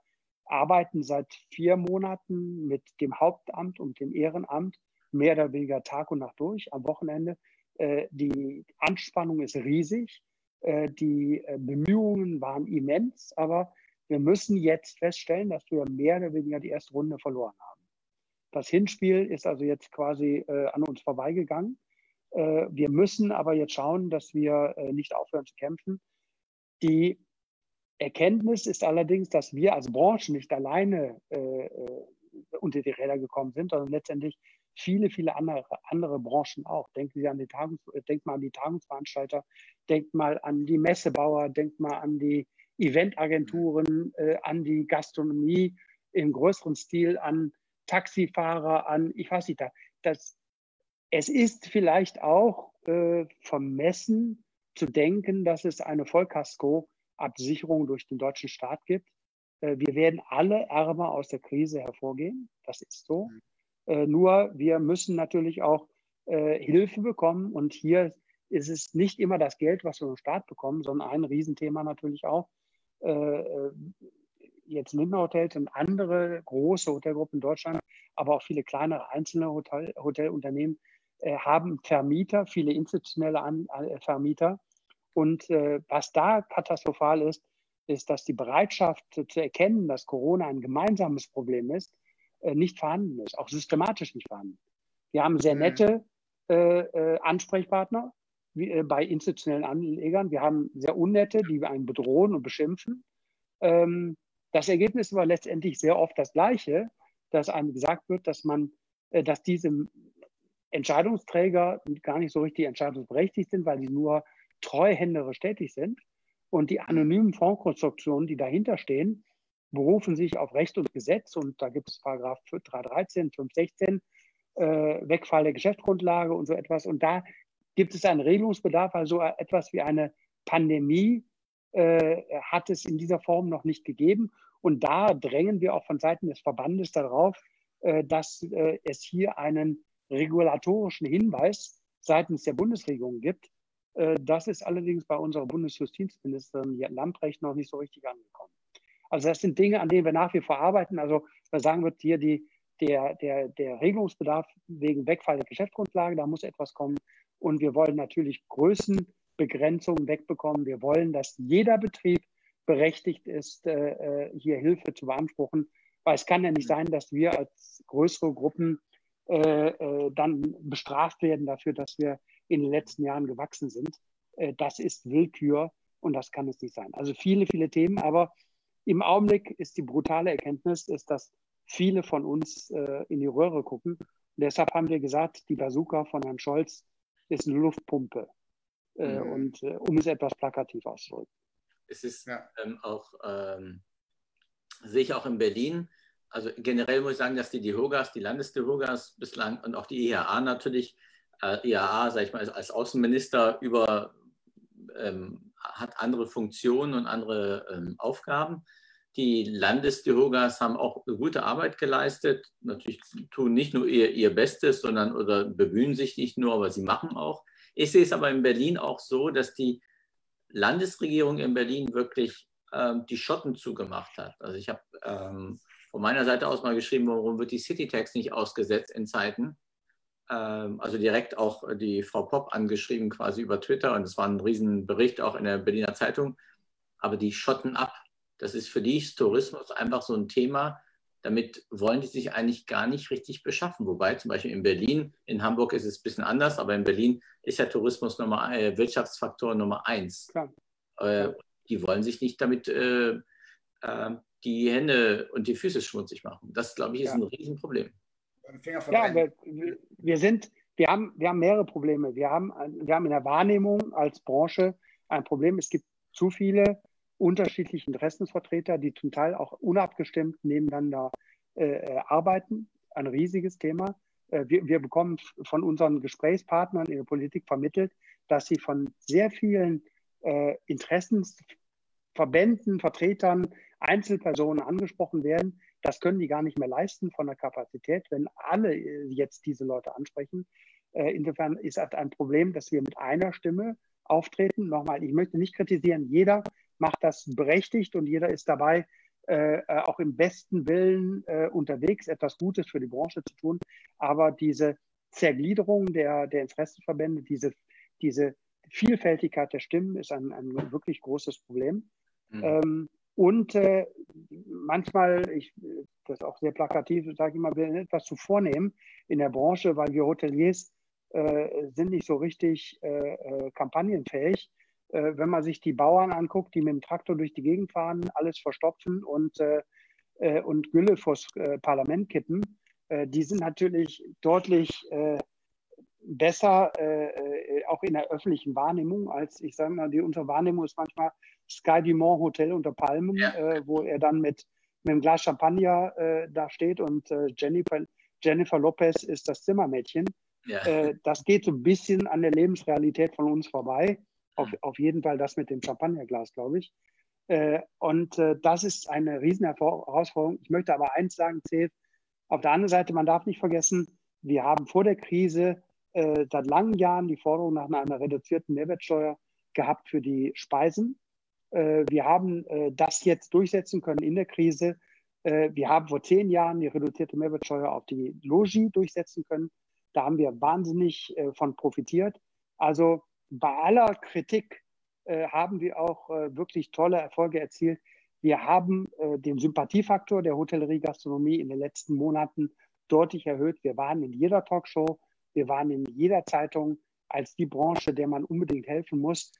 arbeiten seit vier Monaten mit dem Hauptamt und dem Ehrenamt mehr oder weniger Tag und Nacht durch am Wochenende. Äh, die Anspannung ist riesig. Äh, die äh, Bemühungen waren immens, aber wir müssen jetzt feststellen, dass wir mehr oder weniger die erste Runde verloren haben. Das Hinspiel ist also jetzt quasi an uns vorbeigegangen. wir müssen aber jetzt schauen, dass wir nicht aufhören zu kämpfen. Die Erkenntnis ist allerdings, dass wir als Branche nicht alleine äh, unter die Räder gekommen sind, sondern letztendlich viele, viele andere, andere Branchen auch. Denken Sie an die Tagungs denkt mal an die Tagungsveranstalter, denkt mal an die Messebauer, denkt mal an die Eventagenturen, äh, an die Gastronomie im größeren Stil, an Taxifahrer, an, ich weiß nicht, das, es ist vielleicht auch äh, vermessen zu denken, dass es eine Vollkasko-Absicherung durch den deutschen Staat gibt. Äh, wir werden alle ärmer aus der Krise hervorgehen. Das ist so. Mhm. Äh, nur wir müssen natürlich auch äh, Hilfe bekommen. Und hier ist es nicht immer das Geld, was wir vom Staat bekommen, sondern ein Riesenthema natürlich auch. Jetzt Lindner Hotels und andere große Hotelgruppen in Deutschland, aber auch viele kleinere einzelne Hotel, Hotelunternehmen haben Vermieter, viele institutionelle Vermieter. Und was da katastrophal ist, ist, dass die Bereitschaft zu erkennen, dass Corona ein gemeinsames Problem ist, äh, nicht vorhanden ist, auch systematisch nicht vorhanden. Wir haben sehr mhm. nette äh, äh, Ansprechpartner wie, äh, bei institutionellen Anlegern. Wir haben sehr unnette, die einen bedrohen und beschimpfen. Ähm, das Ergebnis war letztendlich sehr oft das gleiche, dass einem gesagt wird, dass man, äh, dass diese Entscheidungsträger gar nicht so richtig entscheidungsberechtigt sind, weil sie nur treuhänderisch tätig sind. Und die anonymen Fondskonstruktionen, die dahinter stehen, berufen sich auf Recht und Gesetz und da gibt es Paragraph 313, 516, äh, Wegfall der Geschäftsgrundlage und so etwas. Und da gibt es einen Regelungsbedarf, also etwas wie eine Pandemie äh, hat es in dieser Form noch nicht gegeben. Und da drängen wir auch von Seiten des Verbandes darauf, äh, dass äh, es hier einen regulatorischen Hinweis seitens der Bundesregierung gibt. Äh, das ist allerdings bei unserer Bundesjustizministerin Lamprecht noch nicht so richtig angekommen. Also das sind Dinge, an denen wir nach wie vor arbeiten. Also da sagen wir hier die, der, der, der Regelungsbedarf wegen Wegfall der Geschäftsgrundlage, da muss etwas kommen. Und wir wollen natürlich Größenbegrenzungen wegbekommen. Wir wollen, dass jeder Betrieb berechtigt ist, äh, äh, hier Hilfe zu beanspruchen. Weil es kann ja nicht sein, dass wir als größere Gruppen dann bestraft werden dafür, dass wir in den letzten Jahren gewachsen sind. Äh, das ist Willkür und das kann es nicht sein. Also viele, viele Themen, aber im Augenblick ist die brutale Erkenntnis, ist, dass viele von uns äh, in die Röhre gucken. Und deshalb haben wir gesagt, die Bazooka von Herrn Scholz ist eine Luftpumpe. Äh, mhm. Und äh, um es etwas plakativ auszudrücken. Es ist ja. ähm, auch, ähm, sehe ich auch in Berlin, also generell muss ich sagen, dass die DIHOGAS, die Landesdihogas bislang und auch die IAA natürlich, äh, IAA, sage ich mal, als Außenminister über ähm, hat andere Funktionen und andere ähm, Aufgaben. Die Landesderogas haben auch gute Arbeit geleistet. Natürlich tun nicht nur ihr, ihr Bestes, sondern oder bemühen sich nicht nur, aber sie machen auch. Ich sehe es aber in Berlin auch so, dass die Landesregierung in Berlin wirklich ähm, die Schotten zugemacht hat. Also ich habe ähm, von meiner Seite aus mal geschrieben, warum wird die Citytax nicht ausgesetzt in Zeiten, also direkt auch die Frau Popp angeschrieben, quasi über Twitter. Und es war ein Riesenbericht auch in der Berliner Zeitung. Aber die schotten ab. Das ist für die Tourismus einfach so ein Thema. Damit wollen die sich eigentlich gar nicht richtig beschaffen. Wobei zum Beispiel in Berlin, in Hamburg ist es ein bisschen anders, aber in Berlin ist ja Tourismus Nummer, äh, Wirtschaftsfaktor Nummer eins. Äh, die wollen sich nicht damit, äh, äh, die Hände und die Füße schmutzig machen. Das, glaube ich, ist ja. ein Riesenproblem. Ja, wir, wir, sind, wir, haben, wir haben mehrere Probleme. Wir haben, wir haben in der Wahrnehmung als Branche ein Problem. Es gibt zu viele unterschiedliche Interessensvertreter, die zum Teil auch unabgestimmt nebeneinander äh, arbeiten. Ein riesiges Thema. Äh, wir, wir bekommen von unseren Gesprächspartnern in der Politik vermittelt, dass sie von sehr vielen äh, Interessensverbänden, Vertretern, Einzelpersonen angesprochen werden. Das können die gar nicht mehr leisten von der Kapazität, wenn alle äh, jetzt diese Leute ansprechen. Äh, insofern ist das ein Problem, dass wir mit einer Stimme auftreten. Nochmal, ich möchte nicht kritisieren, jeder macht das berechtigt und jeder ist dabei, äh, äh, auch im besten Willen äh, unterwegs, etwas Gutes für die Branche zu tun. Aber diese Zergliederung der, der Interessenverbände, diese, diese Vielfältigkeit der Stimmen ist ein, ein wirklich großes Problem. Mhm. Ähm, und äh, manchmal, ich, das ist auch sehr plakativ, sage ich mal, wir sind etwas zu vornehmen in der Branche, weil wir Hoteliers äh, sind nicht so richtig äh, äh kampagnenfähig. Äh, wenn man sich die Bauern anguckt, die mit dem Traktor durch die Gegend fahren, alles verstopfen und, äh, und Gülle vors Parlament kippen, die sind natürlich deutlich besser, auch in der öffentlichen Wahrnehmung, als ich sage mal, die unsere Wahrnehmung ist manchmal Sky Dumont Hotel unter Palmen, ja. wo er dann mit, mit einem Glas Champagner da steht und Jennifer, Jennifer Lopez ist das Zimmermädchen. Ja. das geht so ein bisschen an der Lebensrealität von uns vorbei. Auf, auf jeden Fall das mit dem Champagnerglas, glaube ich. Äh, und äh, das ist eine riesen Herausforderung. Ich möchte aber eins sagen, Zeth, auf der anderen Seite, man darf nicht vergessen, wir haben vor der Krise äh, seit langen Jahren die Forderung nach einer reduzierten Mehrwertsteuer gehabt für die Speisen. Äh, wir haben äh, das jetzt durchsetzen können in der Krise. Äh, wir haben vor zehn Jahren die reduzierte Mehrwertsteuer auf die Logi durchsetzen können. Da haben wir wahnsinnig von profitiert. Also bei aller Kritik haben wir auch wirklich tolle Erfolge erzielt. Wir haben den Sympathiefaktor der Hotellerie-Gastronomie in den letzten Monaten deutlich erhöht. Wir waren in jeder Talkshow, wir waren in jeder Zeitung als die Branche, der man unbedingt helfen muss.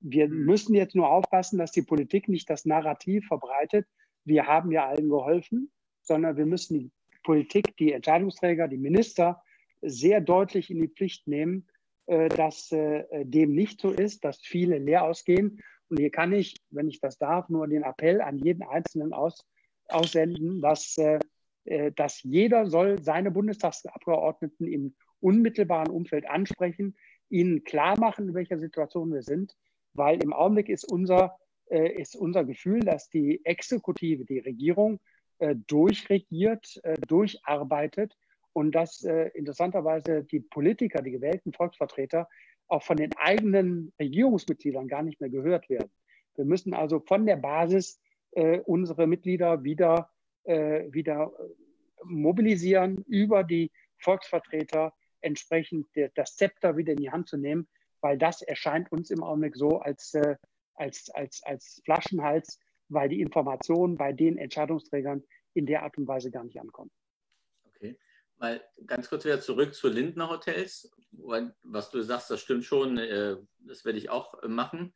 Wir mhm. müssen jetzt nur aufpassen, dass die Politik nicht das Narrativ verbreitet, wir haben ja allen geholfen, sondern wir müssen die Politik, die Entscheidungsträger, die Minister sehr deutlich in die Pflicht nehmen, äh, dass äh, dem nicht so ist, dass viele leer ausgehen. Und hier kann ich, wenn ich das darf, nur den Appell an jeden Einzelnen aus, aussenden, dass, äh, dass jeder soll seine Bundestagsabgeordneten im unmittelbaren Umfeld ansprechen, ihnen klar machen, in welcher Situation wir sind, weil im Augenblick ist unser, ist unser Gefühl, dass die Exekutive, die Regierung durchregiert, durcharbeitet und dass äh, interessanterweise die Politiker, die gewählten Volksvertreter, auch von den eigenen Regierungsmitgliedern gar nicht mehr gehört werden. Wir müssen also von der Basis äh, unsere Mitglieder wieder, äh, wieder äh, mobilisieren, über die Volksvertreter entsprechend der, das Zepter wieder in die Hand zu nehmen, weil das erscheint uns im Augenblick so als, äh, als, als, als Flaschenhals, weil die Informationen bei den Entscheidungsträgern in der Art und Weise gar nicht ankommen mal ganz kurz wieder zurück zu Lindner Hotels. Was du sagst, das stimmt schon. Äh, das werde ich auch äh, machen.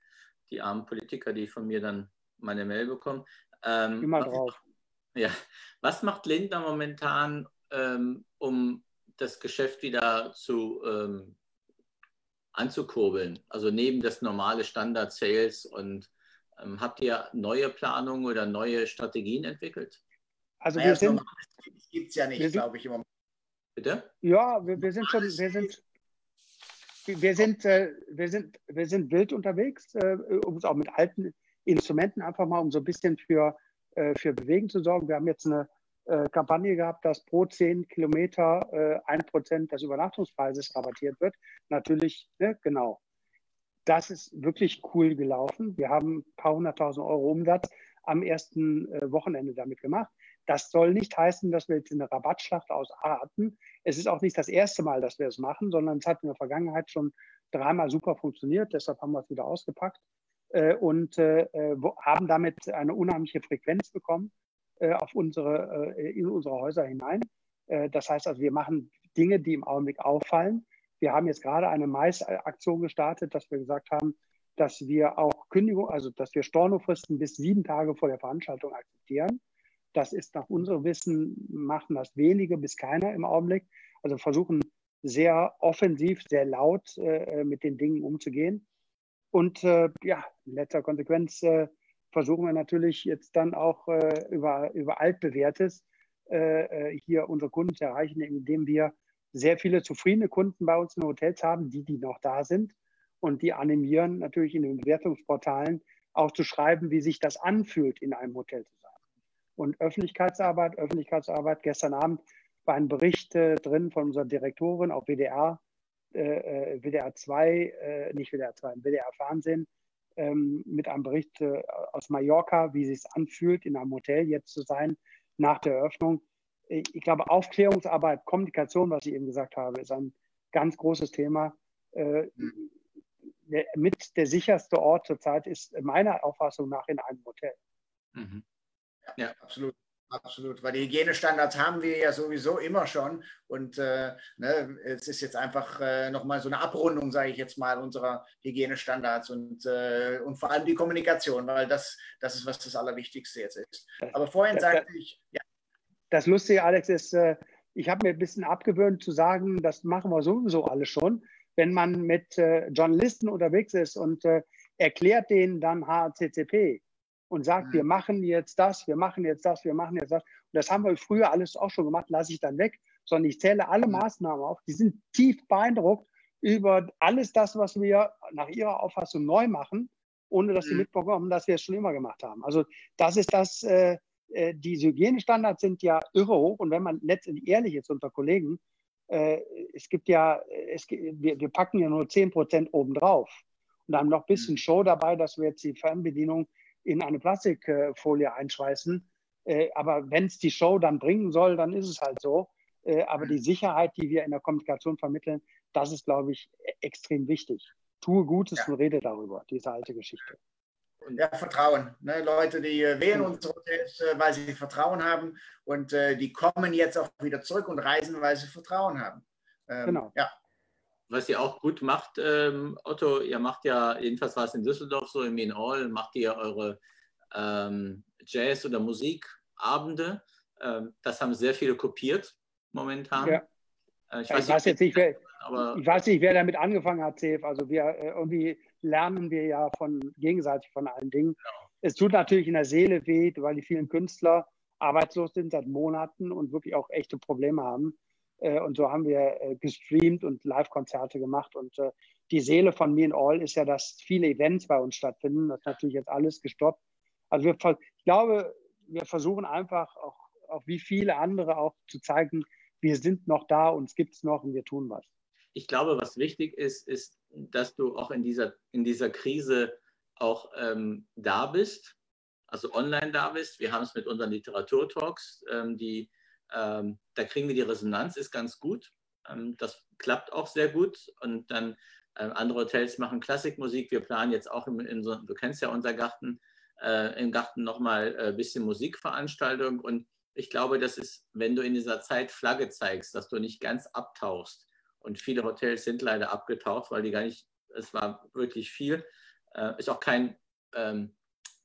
Die armen Politiker, die von mir dann meine Mail bekommen. Ähm, Immer drauf. Ja. Was macht Lindner momentan, ähm, um das Geschäft wieder zu ähm, anzukurbeln? Also neben das normale Standard Sales und ähm, habt ihr neue Planungen oder neue Strategien entwickelt? Also wir sind, gibt es ja nicht, glaube ich, im Moment. Bitte? Ja, wir, wir sind schon, wir sind, wir sind, äh, wir sind, wir sind wild unterwegs, äh, um es auch mit alten Instrumenten einfach mal, um so ein bisschen für, äh, für Bewegen zu sorgen. Wir haben jetzt eine äh, Kampagne gehabt, dass pro 10 Kilometer äh, ein Prozent des Übernachtungspreises rabattiert wird. Natürlich, ne, genau. Das ist wirklich cool gelaufen. Wir haben ein paar hunderttausend Euro Umsatz am ersten äh, Wochenende damit gemacht. Das soll nicht heißen, dass wir jetzt eine Rabattschlacht ausarten. Es ist auch nicht das erste Mal, dass wir es machen, sondern es hat in der Vergangenheit schon dreimal super funktioniert. Deshalb haben wir es wieder ausgepackt äh, und äh, haben damit eine unheimliche Frequenz bekommen äh, auf unsere, äh, in unsere Häuser hinein. Äh, das heißt also, wir machen Dinge, die im Augenblick auffallen. Wir haben jetzt gerade eine Mais-Aktion gestartet, dass wir gesagt haben, dass wir auch Kündigung, also dass wir Stornofristen bis sieben Tage vor der Veranstaltung akzeptieren. Das ist nach unserem Wissen, machen das wenige bis keiner im Augenblick. Also versuchen sehr offensiv, sehr laut äh, mit den Dingen umzugehen. Und äh, ja, in letzter Konsequenz äh, versuchen wir natürlich jetzt dann auch äh, über, über altbewährtes äh, äh, hier unsere Kunden zu erreichen, indem wir sehr viele zufriedene Kunden bei uns in Hotels haben, die, die noch da sind und die animieren natürlich in den Bewertungsportalen auch zu schreiben, wie sich das anfühlt, in einem Hotel zu sein. Und Öffentlichkeitsarbeit, Öffentlichkeitsarbeit, gestern Abend war ein Bericht äh, drin von unserer Direktorin auf WDR, WDR 2, äh, nicht WDR 2, WDR Fernsehen, ähm, mit einem Bericht äh, aus Mallorca, wie es sich anfühlt, in einem Hotel jetzt zu sein, nach der Eröffnung. Ich glaube, Aufklärungsarbeit, Kommunikation, was ich eben gesagt habe, ist ein ganz großes Thema. Äh, der, mit der sicherste Ort zurzeit ist meiner Auffassung nach in einem Hotel. Mhm. Ja, absolut. Absolut, weil die Hygienestandards haben wir ja sowieso immer schon. Und äh, ne, es ist jetzt einfach äh, nochmal so eine Abrundung, sage ich jetzt mal, unserer Hygienestandards und, äh, und vor allem die Kommunikation, weil das, das ist, was das Allerwichtigste jetzt ist. Aber vorhin das, sagte ich, ja. Das Lustige, Alex, ist, äh, ich habe mir ein bisschen abgewöhnt zu sagen, das machen wir sowieso alle schon. Wenn man mit äh, Journalisten unterwegs ist und äh, erklärt denen dann HACCP, und sagt, wir machen jetzt das, wir machen jetzt das, wir machen jetzt das. Und das haben wir früher alles auch schon gemacht, lasse ich dann weg, sondern ich zähle alle. Maßnahmen auf. Die sind tief beeindruckt über alles das, was wir nach ihrer Auffassung neu machen, ohne dass sie mhm. mitbekommen, dass wir es schon immer gemacht haben. Also das ist das, äh, äh, diese Hygienestandards sind ja irre hoch. Und wenn man letztendlich ehrlich ist unter Kollegen, äh, es gibt ja, es, wir, wir packen ja nur 10 Prozent obendrauf und haben noch ein bisschen mhm. Show dabei, dass wir jetzt die Fernbedienung in eine Plastikfolie einschweißen. Äh, aber wenn es die Show dann bringen soll, dann ist es halt so. Äh, aber die Sicherheit, die wir in der Kommunikation vermitteln, das ist, glaube ich, e-, extrem wichtig. Tue Gutes ja. und rede darüber, diese alte Geschichte. Ja, Vertrauen. Ne? Leute, die äh, wählen unsere Hotels, weil sie Vertrauen haben und die kommen jetzt auch wieder zurück und reisen, weil sie Vertrauen haben. Ähm, genau. Ja was ihr auch gut macht, ähm, Otto, ihr macht ja, jedenfalls war es in Düsseldorf so, im Mean All, macht ihr eure ähm, Jazz- oder Musikabende. Ähm, das haben sehr viele kopiert momentan. Ja. Äh, ich, weiß, ich weiß jetzt nicht, wer, aber, ich weiß nicht, wer damit angefangen hat, Cef. Also wir äh, irgendwie lernen wir ja von gegenseitig von allen Dingen. Genau. Es tut natürlich in der Seele weh, weil die vielen Künstler arbeitslos sind seit Monaten und wirklich auch echte Probleme haben. Äh, und so haben wir äh, gestreamt und Live-Konzerte gemacht. Und äh, die Seele von Me and All ist ja, dass viele Events bei uns stattfinden. Das ist natürlich jetzt alles gestoppt. Also wir, ich glaube, wir versuchen einfach auch, auch wie viele andere auch zu zeigen, wir sind noch da, uns gibt es noch und wir tun was. Ich glaube, was wichtig ist, ist, dass du auch in dieser, in dieser Krise auch ähm, da bist, also online da bist. Wir haben es mit unseren Literaturtalks, ähm, die ähm, da kriegen wir die Resonanz, ist ganz gut. Ähm, das klappt auch sehr gut. Und dann äh, andere Hotels machen Klassikmusik. Wir planen jetzt auch, in, in so, du kennst ja unser Garten, äh, im Garten nochmal ein äh, bisschen Musikveranstaltung. Und ich glaube, das ist, wenn du in dieser Zeit Flagge zeigst, dass du nicht ganz abtauchst. Und viele Hotels sind leider abgetaucht, weil die gar nicht, es war wirklich viel. Äh, ist auch kein, ähm,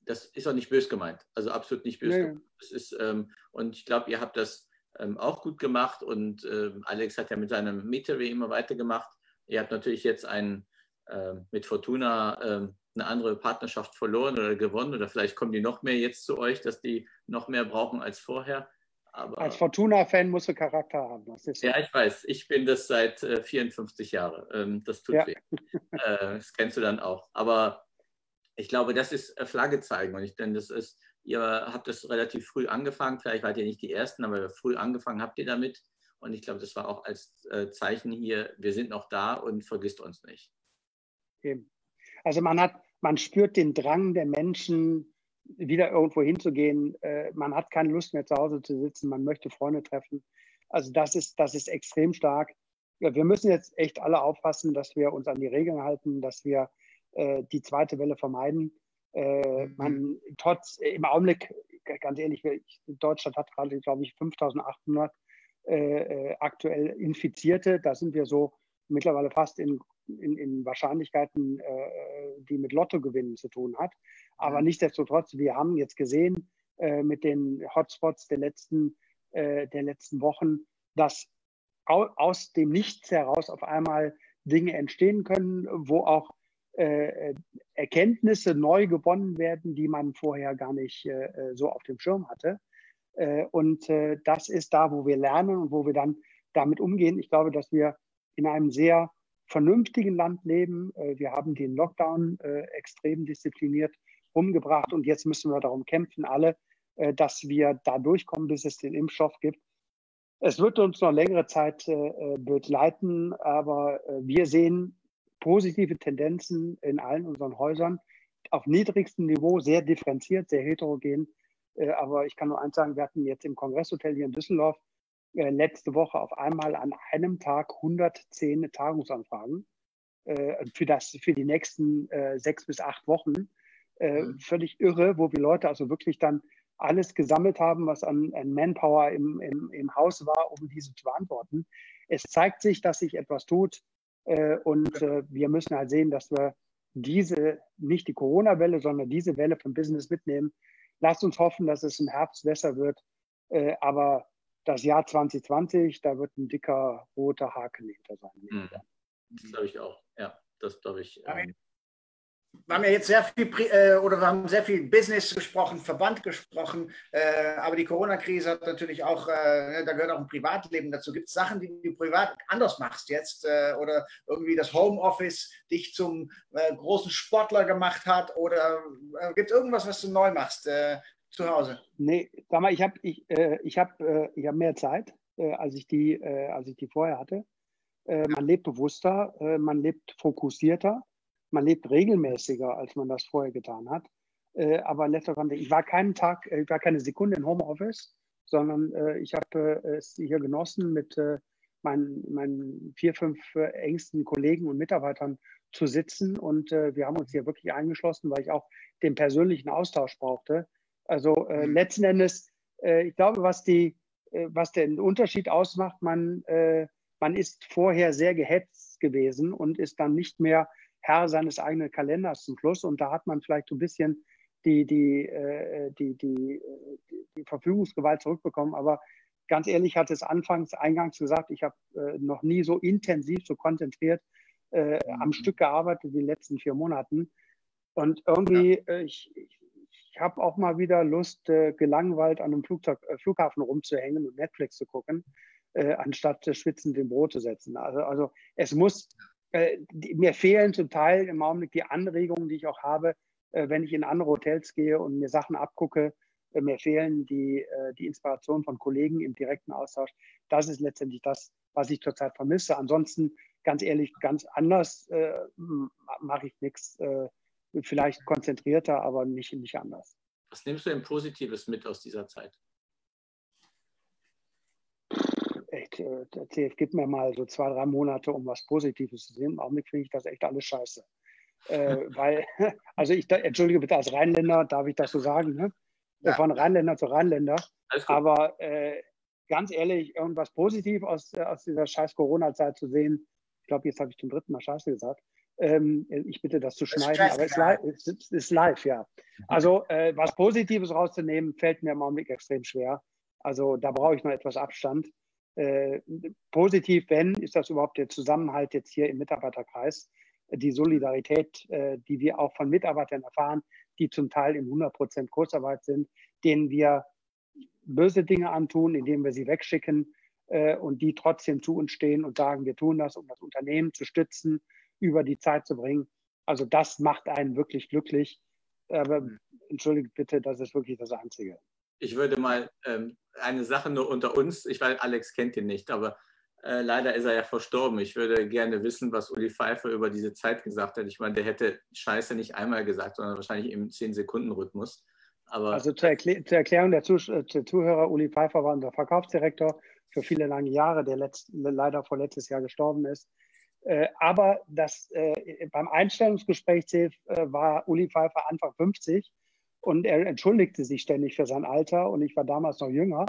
das ist auch nicht bös gemeint. Also absolut nicht bös nee. gemeint. Ist, ähm, und ich glaube, ihr habt das ähm, auch gut gemacht und äh, Alex hat ja mit seinem Metery immer weitergemacht. Ihr habt natürlich jetzt ein, äh, mit Fortuna äh, eine andere Partnerschaft verloren oder gewonnen oder vielleicht kommen die noch mehr jetzt zu euch, dass die noch mehr brauchen als vorher. Aber, als Fortuna-Fan musst du Charakter haben. So. Ja, ich weiß. Ich bin das seit 54 äh, Jahren. Ähm, das tut ja. weh. Äh, das kennst du dann auch. Aber ich glaube, das ist Flagge zeigen. Und ich denke, das ist Ihr habt das relativ früh angefangen, vielleicht wart ihr nicht die Ersten, aber früh angefangen habt ihr damit. Und ich glaube, das war auch als äh, Zeichen hier, wir sind noch da und vergisst uns nicht. Also man hat, man spürt den Drang der Menschen, wieder irgendwo hinzugehen. Äh, man hat keine Lust mehr zu Hause zu sitzen, man möchte Freunde treffen. Also das ist, das ist extrem stark. Wir müssen jetzt echt alle aufpassen, dass wir uns an die Regeln halten, dass wir äh, die zweite Welle vermeiden. Äh, man mhm. trotz äh, im Augenblick, ganz ehrlich, Deutschland hat gerade, glaube ich, 5800 äh, äh, aktuell Infizierte. Da sind wir so mittlerweile fast in, in, in Wahrscheinlichkeiten, äh, die mit Lottogewinnen zu tun hat. Aber mhm. nichtsdestotrotz, wir haben jetzt gesehen, äh, mit den Hotspots der letzten, der letzten Wochen, dass au aus dem Nichts heraus auf einmal Dinge entstehen können, wo auch Erkenntnisse neu gewonnen werden, die man vorher gar nicht äh, so auf dem Schirm hatte. Äh, und äh, das ist da, wo wir lernen und wo wir dann damit umgehen. Ich glaube, dass wir in einem sehr vernünftigen Land leben. Äh, wir haben den Lockdown äh, extrem diszipliniert umgebracht und jetzt müssen wir darum kämpfen, alle, äh, dass wir da durchkommen, bis es den Impfstoff gibt. Es wird uns noch längere Zeit begleiten, aber wir sehen positive Tendenzen in allen unseren Häusern auf niedrigstem Niveau, sehr differenziert, sehr heterogen. Aber ich kann nur eins sagen, wir hatten jetzt im Kongresshotel hier in Düsseldorf äh, letzte Woche auf einmal an einem Tag 110 Tagungsanfragen äh, für, das, für die nächsten äh, sechs bis acht Wochen. Äh, mhm. Völlig irre, wo wir Leute also wirklich dann alles gesammelt haben, was an, an Manpower im, im, im Haus war, um diese zu beantworten. Es zeigt sich, dass sich etwas tut äh, und äh, wir müssen halt sehen, dass wir diese, nicht die Corona-Welle, sondern diese Welle vom Business mitnehmen. Lasst uns hoffen, dass es im Herbst besser wird. Äh, aber das Jahr 2020, da wird ein dicker roter Haken hinter sein. Mhm. Das glaube ich auch. Ja, das glaube ich. Ähm, wir haben ja jetzt sehr viel äh, oder wir haben sehr viel Business gesprochen, Verband gesprochen, äh, aber die Corona-Krise hat natürlich auch, äh, da gehört auch ein Privatleben dazu. Gibt es Sachen, die du privat anders machst jetzt oder irgendwie das Homeoffice dich zum großen Sportler gemacht hat oder gibt es irgendwas, was du neu machst? zu Hause? Nee, sag mal, ich habe ich, ich hab, ich hab mehr Zeit, als, ich die, als ich die vorher hatte. Man lebt bewusster, man lebt fokussierter, man lebt regelmäßiger, als man das vorher getan hat. aber letztendlich, ich war keinen Tag, ich war keine Sekunde in Homeoffice, sondern ich habe es hier genossen, mit meinen, meinen vier, fünf engsten Kollegen und Mitarbeitern zu sitzen. Und wir haben uns hier wirklich eingeschlossen, weil ich auch den persönlichen Austausch brauchte. Also äh, mhm. letzten Endes, äh, ich glaube, was, die, äh, was den Unterschied ausmacht, man, äh, man ist vorher sehr gehetzt gewesen und ist dann nicht mehr Herr seines eigenen Kalenders zum Schluss. Und da hat man vielleicht so ein bisschen die, die, äh, die, die, die, die Verfügungsgewalt zurückbekommen. Aber ganz ehrlich, hatte es anfangs, eingangs gesagt, ich habe äh, noch nie so intensiv, so konzentriert äh, am mhm. Stück gearbeitet wie die letzten vier Monaten. Und irgendwie, ja. äh, ich, ich, ich habe auch mal wieder Lust, äh, gelangweilt an einem Flugzeug, äh, Flughafen rumzuhängen und Netflix zu gucken, äh, anstatt schwitzend im Brot zu setzen. Also, also es muss, äh, mir fehlen zum Teil im Augenblick die Anregungen, die ich auch habe, äh, wenn ich in andere Hotels gehe und mir Sachen abgucke. Äh, mir fehlen die, die Inspiration von Kollegen im direkten Austausch. Das ist letztendlich das, was ich zurzeit vermisse. Ansonsten, ganz ehrlich, ganz anders mache ich nichts vielleicht konzentrierter, aber nicht, nicht anders. Was nimmst du denn Positives mit aus dieser Zeit? Der CF gibt mir mal so zwei, drei Monate, um was Positives zu sehen. Im Augenblick finde ich das echt alles scheiße. äh, weil, also ich, entschuldige bitte, als Rheinländer darf ich das so sagen, ne? Ja. Von Rheinländer zu Rheinländer. Aber äh, ganz ehrlich, irgendwas Positives aus, aus dieser scheiß Corona-Zeit zu sehen, ich glaube, jetzt habe ich zum dritten Mal Scheiße gesagt, ähm, ich bitte das zu schneiden, aber es ist, ist live, ja. Also äh, was Positives rauszunehmen, fällt mir im Augenblick extrem schwer. Also da brauche ich noch etwas Abstand. Äh, positiv, wenn, ist das überhaupt der Zusammenhalt jetzt hier im Mitarbeiterkreis, die Solidarität, äh, die wir auch von Mitarbeitern erfahren, die zum Teil in 100 Prozent Kurzarbeit sind, denen wir böse Dinge antun, indem wir sie wegschicken äh, und die trotzdem zu uns stehen und sagen, wir tun das, um das Unternehmen zu stützen, über die Zeit zu bringen. Also das macht einen wirklich glücklich. Aber hm. entschuldigt bitte, das ist wirklich das Einzige. Ich würde mal ähm, eine Sache nur unter uns, ich weiß, Alex kennt ihn nicht, aber äh, leider ist er ja verstorben. Ich würde gerne wissen, was Uli Pfeiffer über diese Zeit gesagt hat. Ich meine, der hätte Scheiße nicht einmal gesagt, sondern wahrscheinlich im 10-Sekunden-Rhythmus. also zur, Erklä zur Erklärung der, Zuh äh, der, Zuhörer, Uli Pfeiffer war unser Verkaufsdirektor für viele lange Jahre, der leider vorletztes Jahr gestorben ist. Äh, aber das, äh, beim Einstellungsgespräch äh, war Uli Pfeiffer Anfang 50 und er entschuldigte sich ständig für sein Alter und ich war damals noch jünger.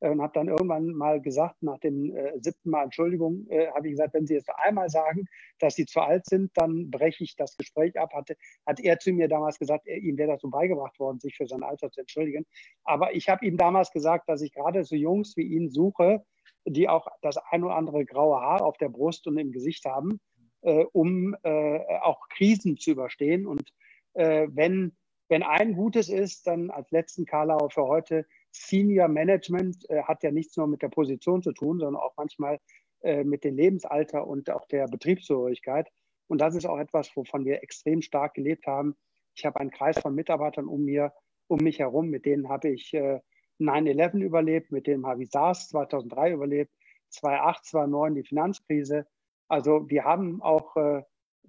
äh, und habe dann irgendwann mal gesagt, nach dem äh, siebten Mal Entschuldigung, äh, habe ich gesagt, wenn Sie jetzt einmal sagen, dass Sie zu alt sind, dann breche ich das Gespräch ab. Hatte, hat er zu mir damals gesagt, er, ihm wäre das so beigebracht worden, sich für sein Alter zu entschuldigen. Aber ich habe ihm damals gesagt, dass ich gerade so Jungs wie ihn suche, die auch das ein oder andere graue Haar auf der Brust und im Gesicht haben, äh, um äh, auch Krisen zu überstehen. Und äh, wenn, wenn ein Gutes ist, dann als letzten Karlauer für heute, Senior Management äh, hat ja nichts nur mit der Position zu tun, sondern auch manchmal äh, mit dem Lebensalter und auch der Betriebszugehörigkeit. Und das ist auch etwas, wovon wir extrem stark gelebt haben. Ich habe einen Kreis von Mitarbeitern um mir, um mich herum, mit denen habe ich äh, 9-11 überlebt, mit denen habe ich SARS 2003 überlebt, 2008, 2009 die Finanzkrise. Also wir haben auch äh,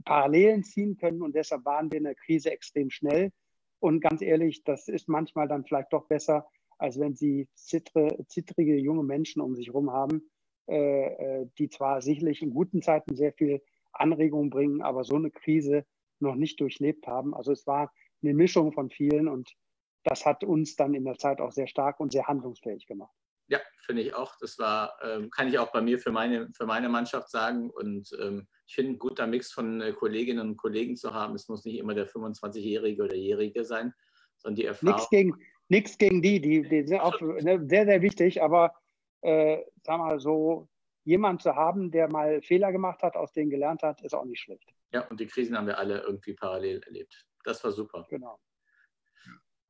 Parallelen ziehen können und deshalb waren wir in der Krise extrem schnell. Und ganz ehrlich, das ist manchmal dann vielleicht doch besser, als wenn sie zittre, zittrige junge Menschen um sich herum haben, äh, äh, die zwar sicherlich in guten Zeiten sehr viel Anregung bringen, aber so eine Krise noch nicht durchlebt haben. Also es war eine Mischung von vielen und das hat uns dann in der Zeit auch sehr stark und sehr handlungsfähig gemacht. Ja, finde ich auch. Das war, ähm, kann ich auch bei mir für meine, für meine Mannschaft sagen. Und ähm, ich finde, ein guter Mix von äh, Kolleginnen und Kollegen zu haben. Es muss nicht immer der 25-Jährige oder Jährige sein, sondern die Erfahrung. Nichts gegen, nichts gegen die, die, die sind auch ne, sehr, sehr wichtig, aber äh, sag mal so, jemand zu haben, der mal Fehler gemacht hat, aus denen gelernt hat, ist auch nicht schlecht. Ja, und die Krisen haben wir alle irgendwie parallel erlebt. Das war super. Genau.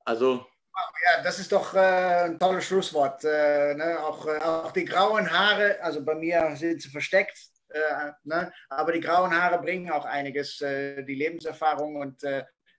Also. Ja, das ist doch äh, ein tolles Schlusswort. Äh, ne? auch, äh, auch die grauen Haare, also bei mir sind sie versteckt, äh, ne? aber die grauen Haare bringen auch einiges, äh, die Lebenserfahrung und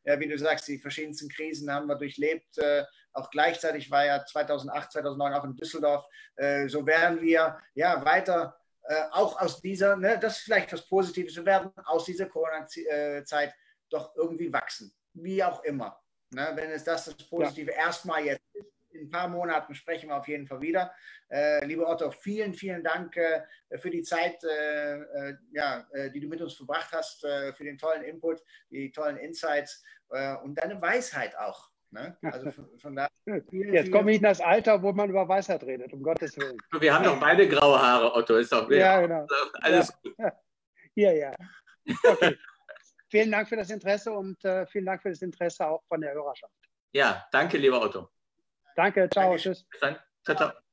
ja, wie du sagst, die verschiedensten Krisen haben wir durchlebt. Äh, auch gleichzeitig war ja 2008, 2009 auch in Düsseldorf. Äh, so werden wir ja weiter äh, auch aus dieser, ne, das ist vielleicht was Positives, wir werden aus dieser Corona-Zeit doch irgendwie wachsen, wie auch immer. Ne, wenn es das das Positive ja. erstmal jetzt ist in ein paar Monaten sprechen wir auf jeden Fall wieder. Äh, lieber Otto, vielen, vielen Dank äh, für die Zeit, äh, äh ja, äh, die du mit uns verbracht hast, äh, für den tollen Input, die tollen Insights und deine Weisheit auch. Ne? Also von, von da, Jetzt komme ich in das Alter, wo man über Weisheit redet, um Gottes Willen. Wir haben doch beide graue Haare, Otto, ist doch Ja, genau. Alles ja. gut. Hier, ja. Okay. Vielen Dank für das Interesse und vielen Dank für das Interesse auch von der Hörerschaft. Ja, danke, lieber Otto. Danke, ciao, Danke. tschüss. Bis dann. Ciao, ciao.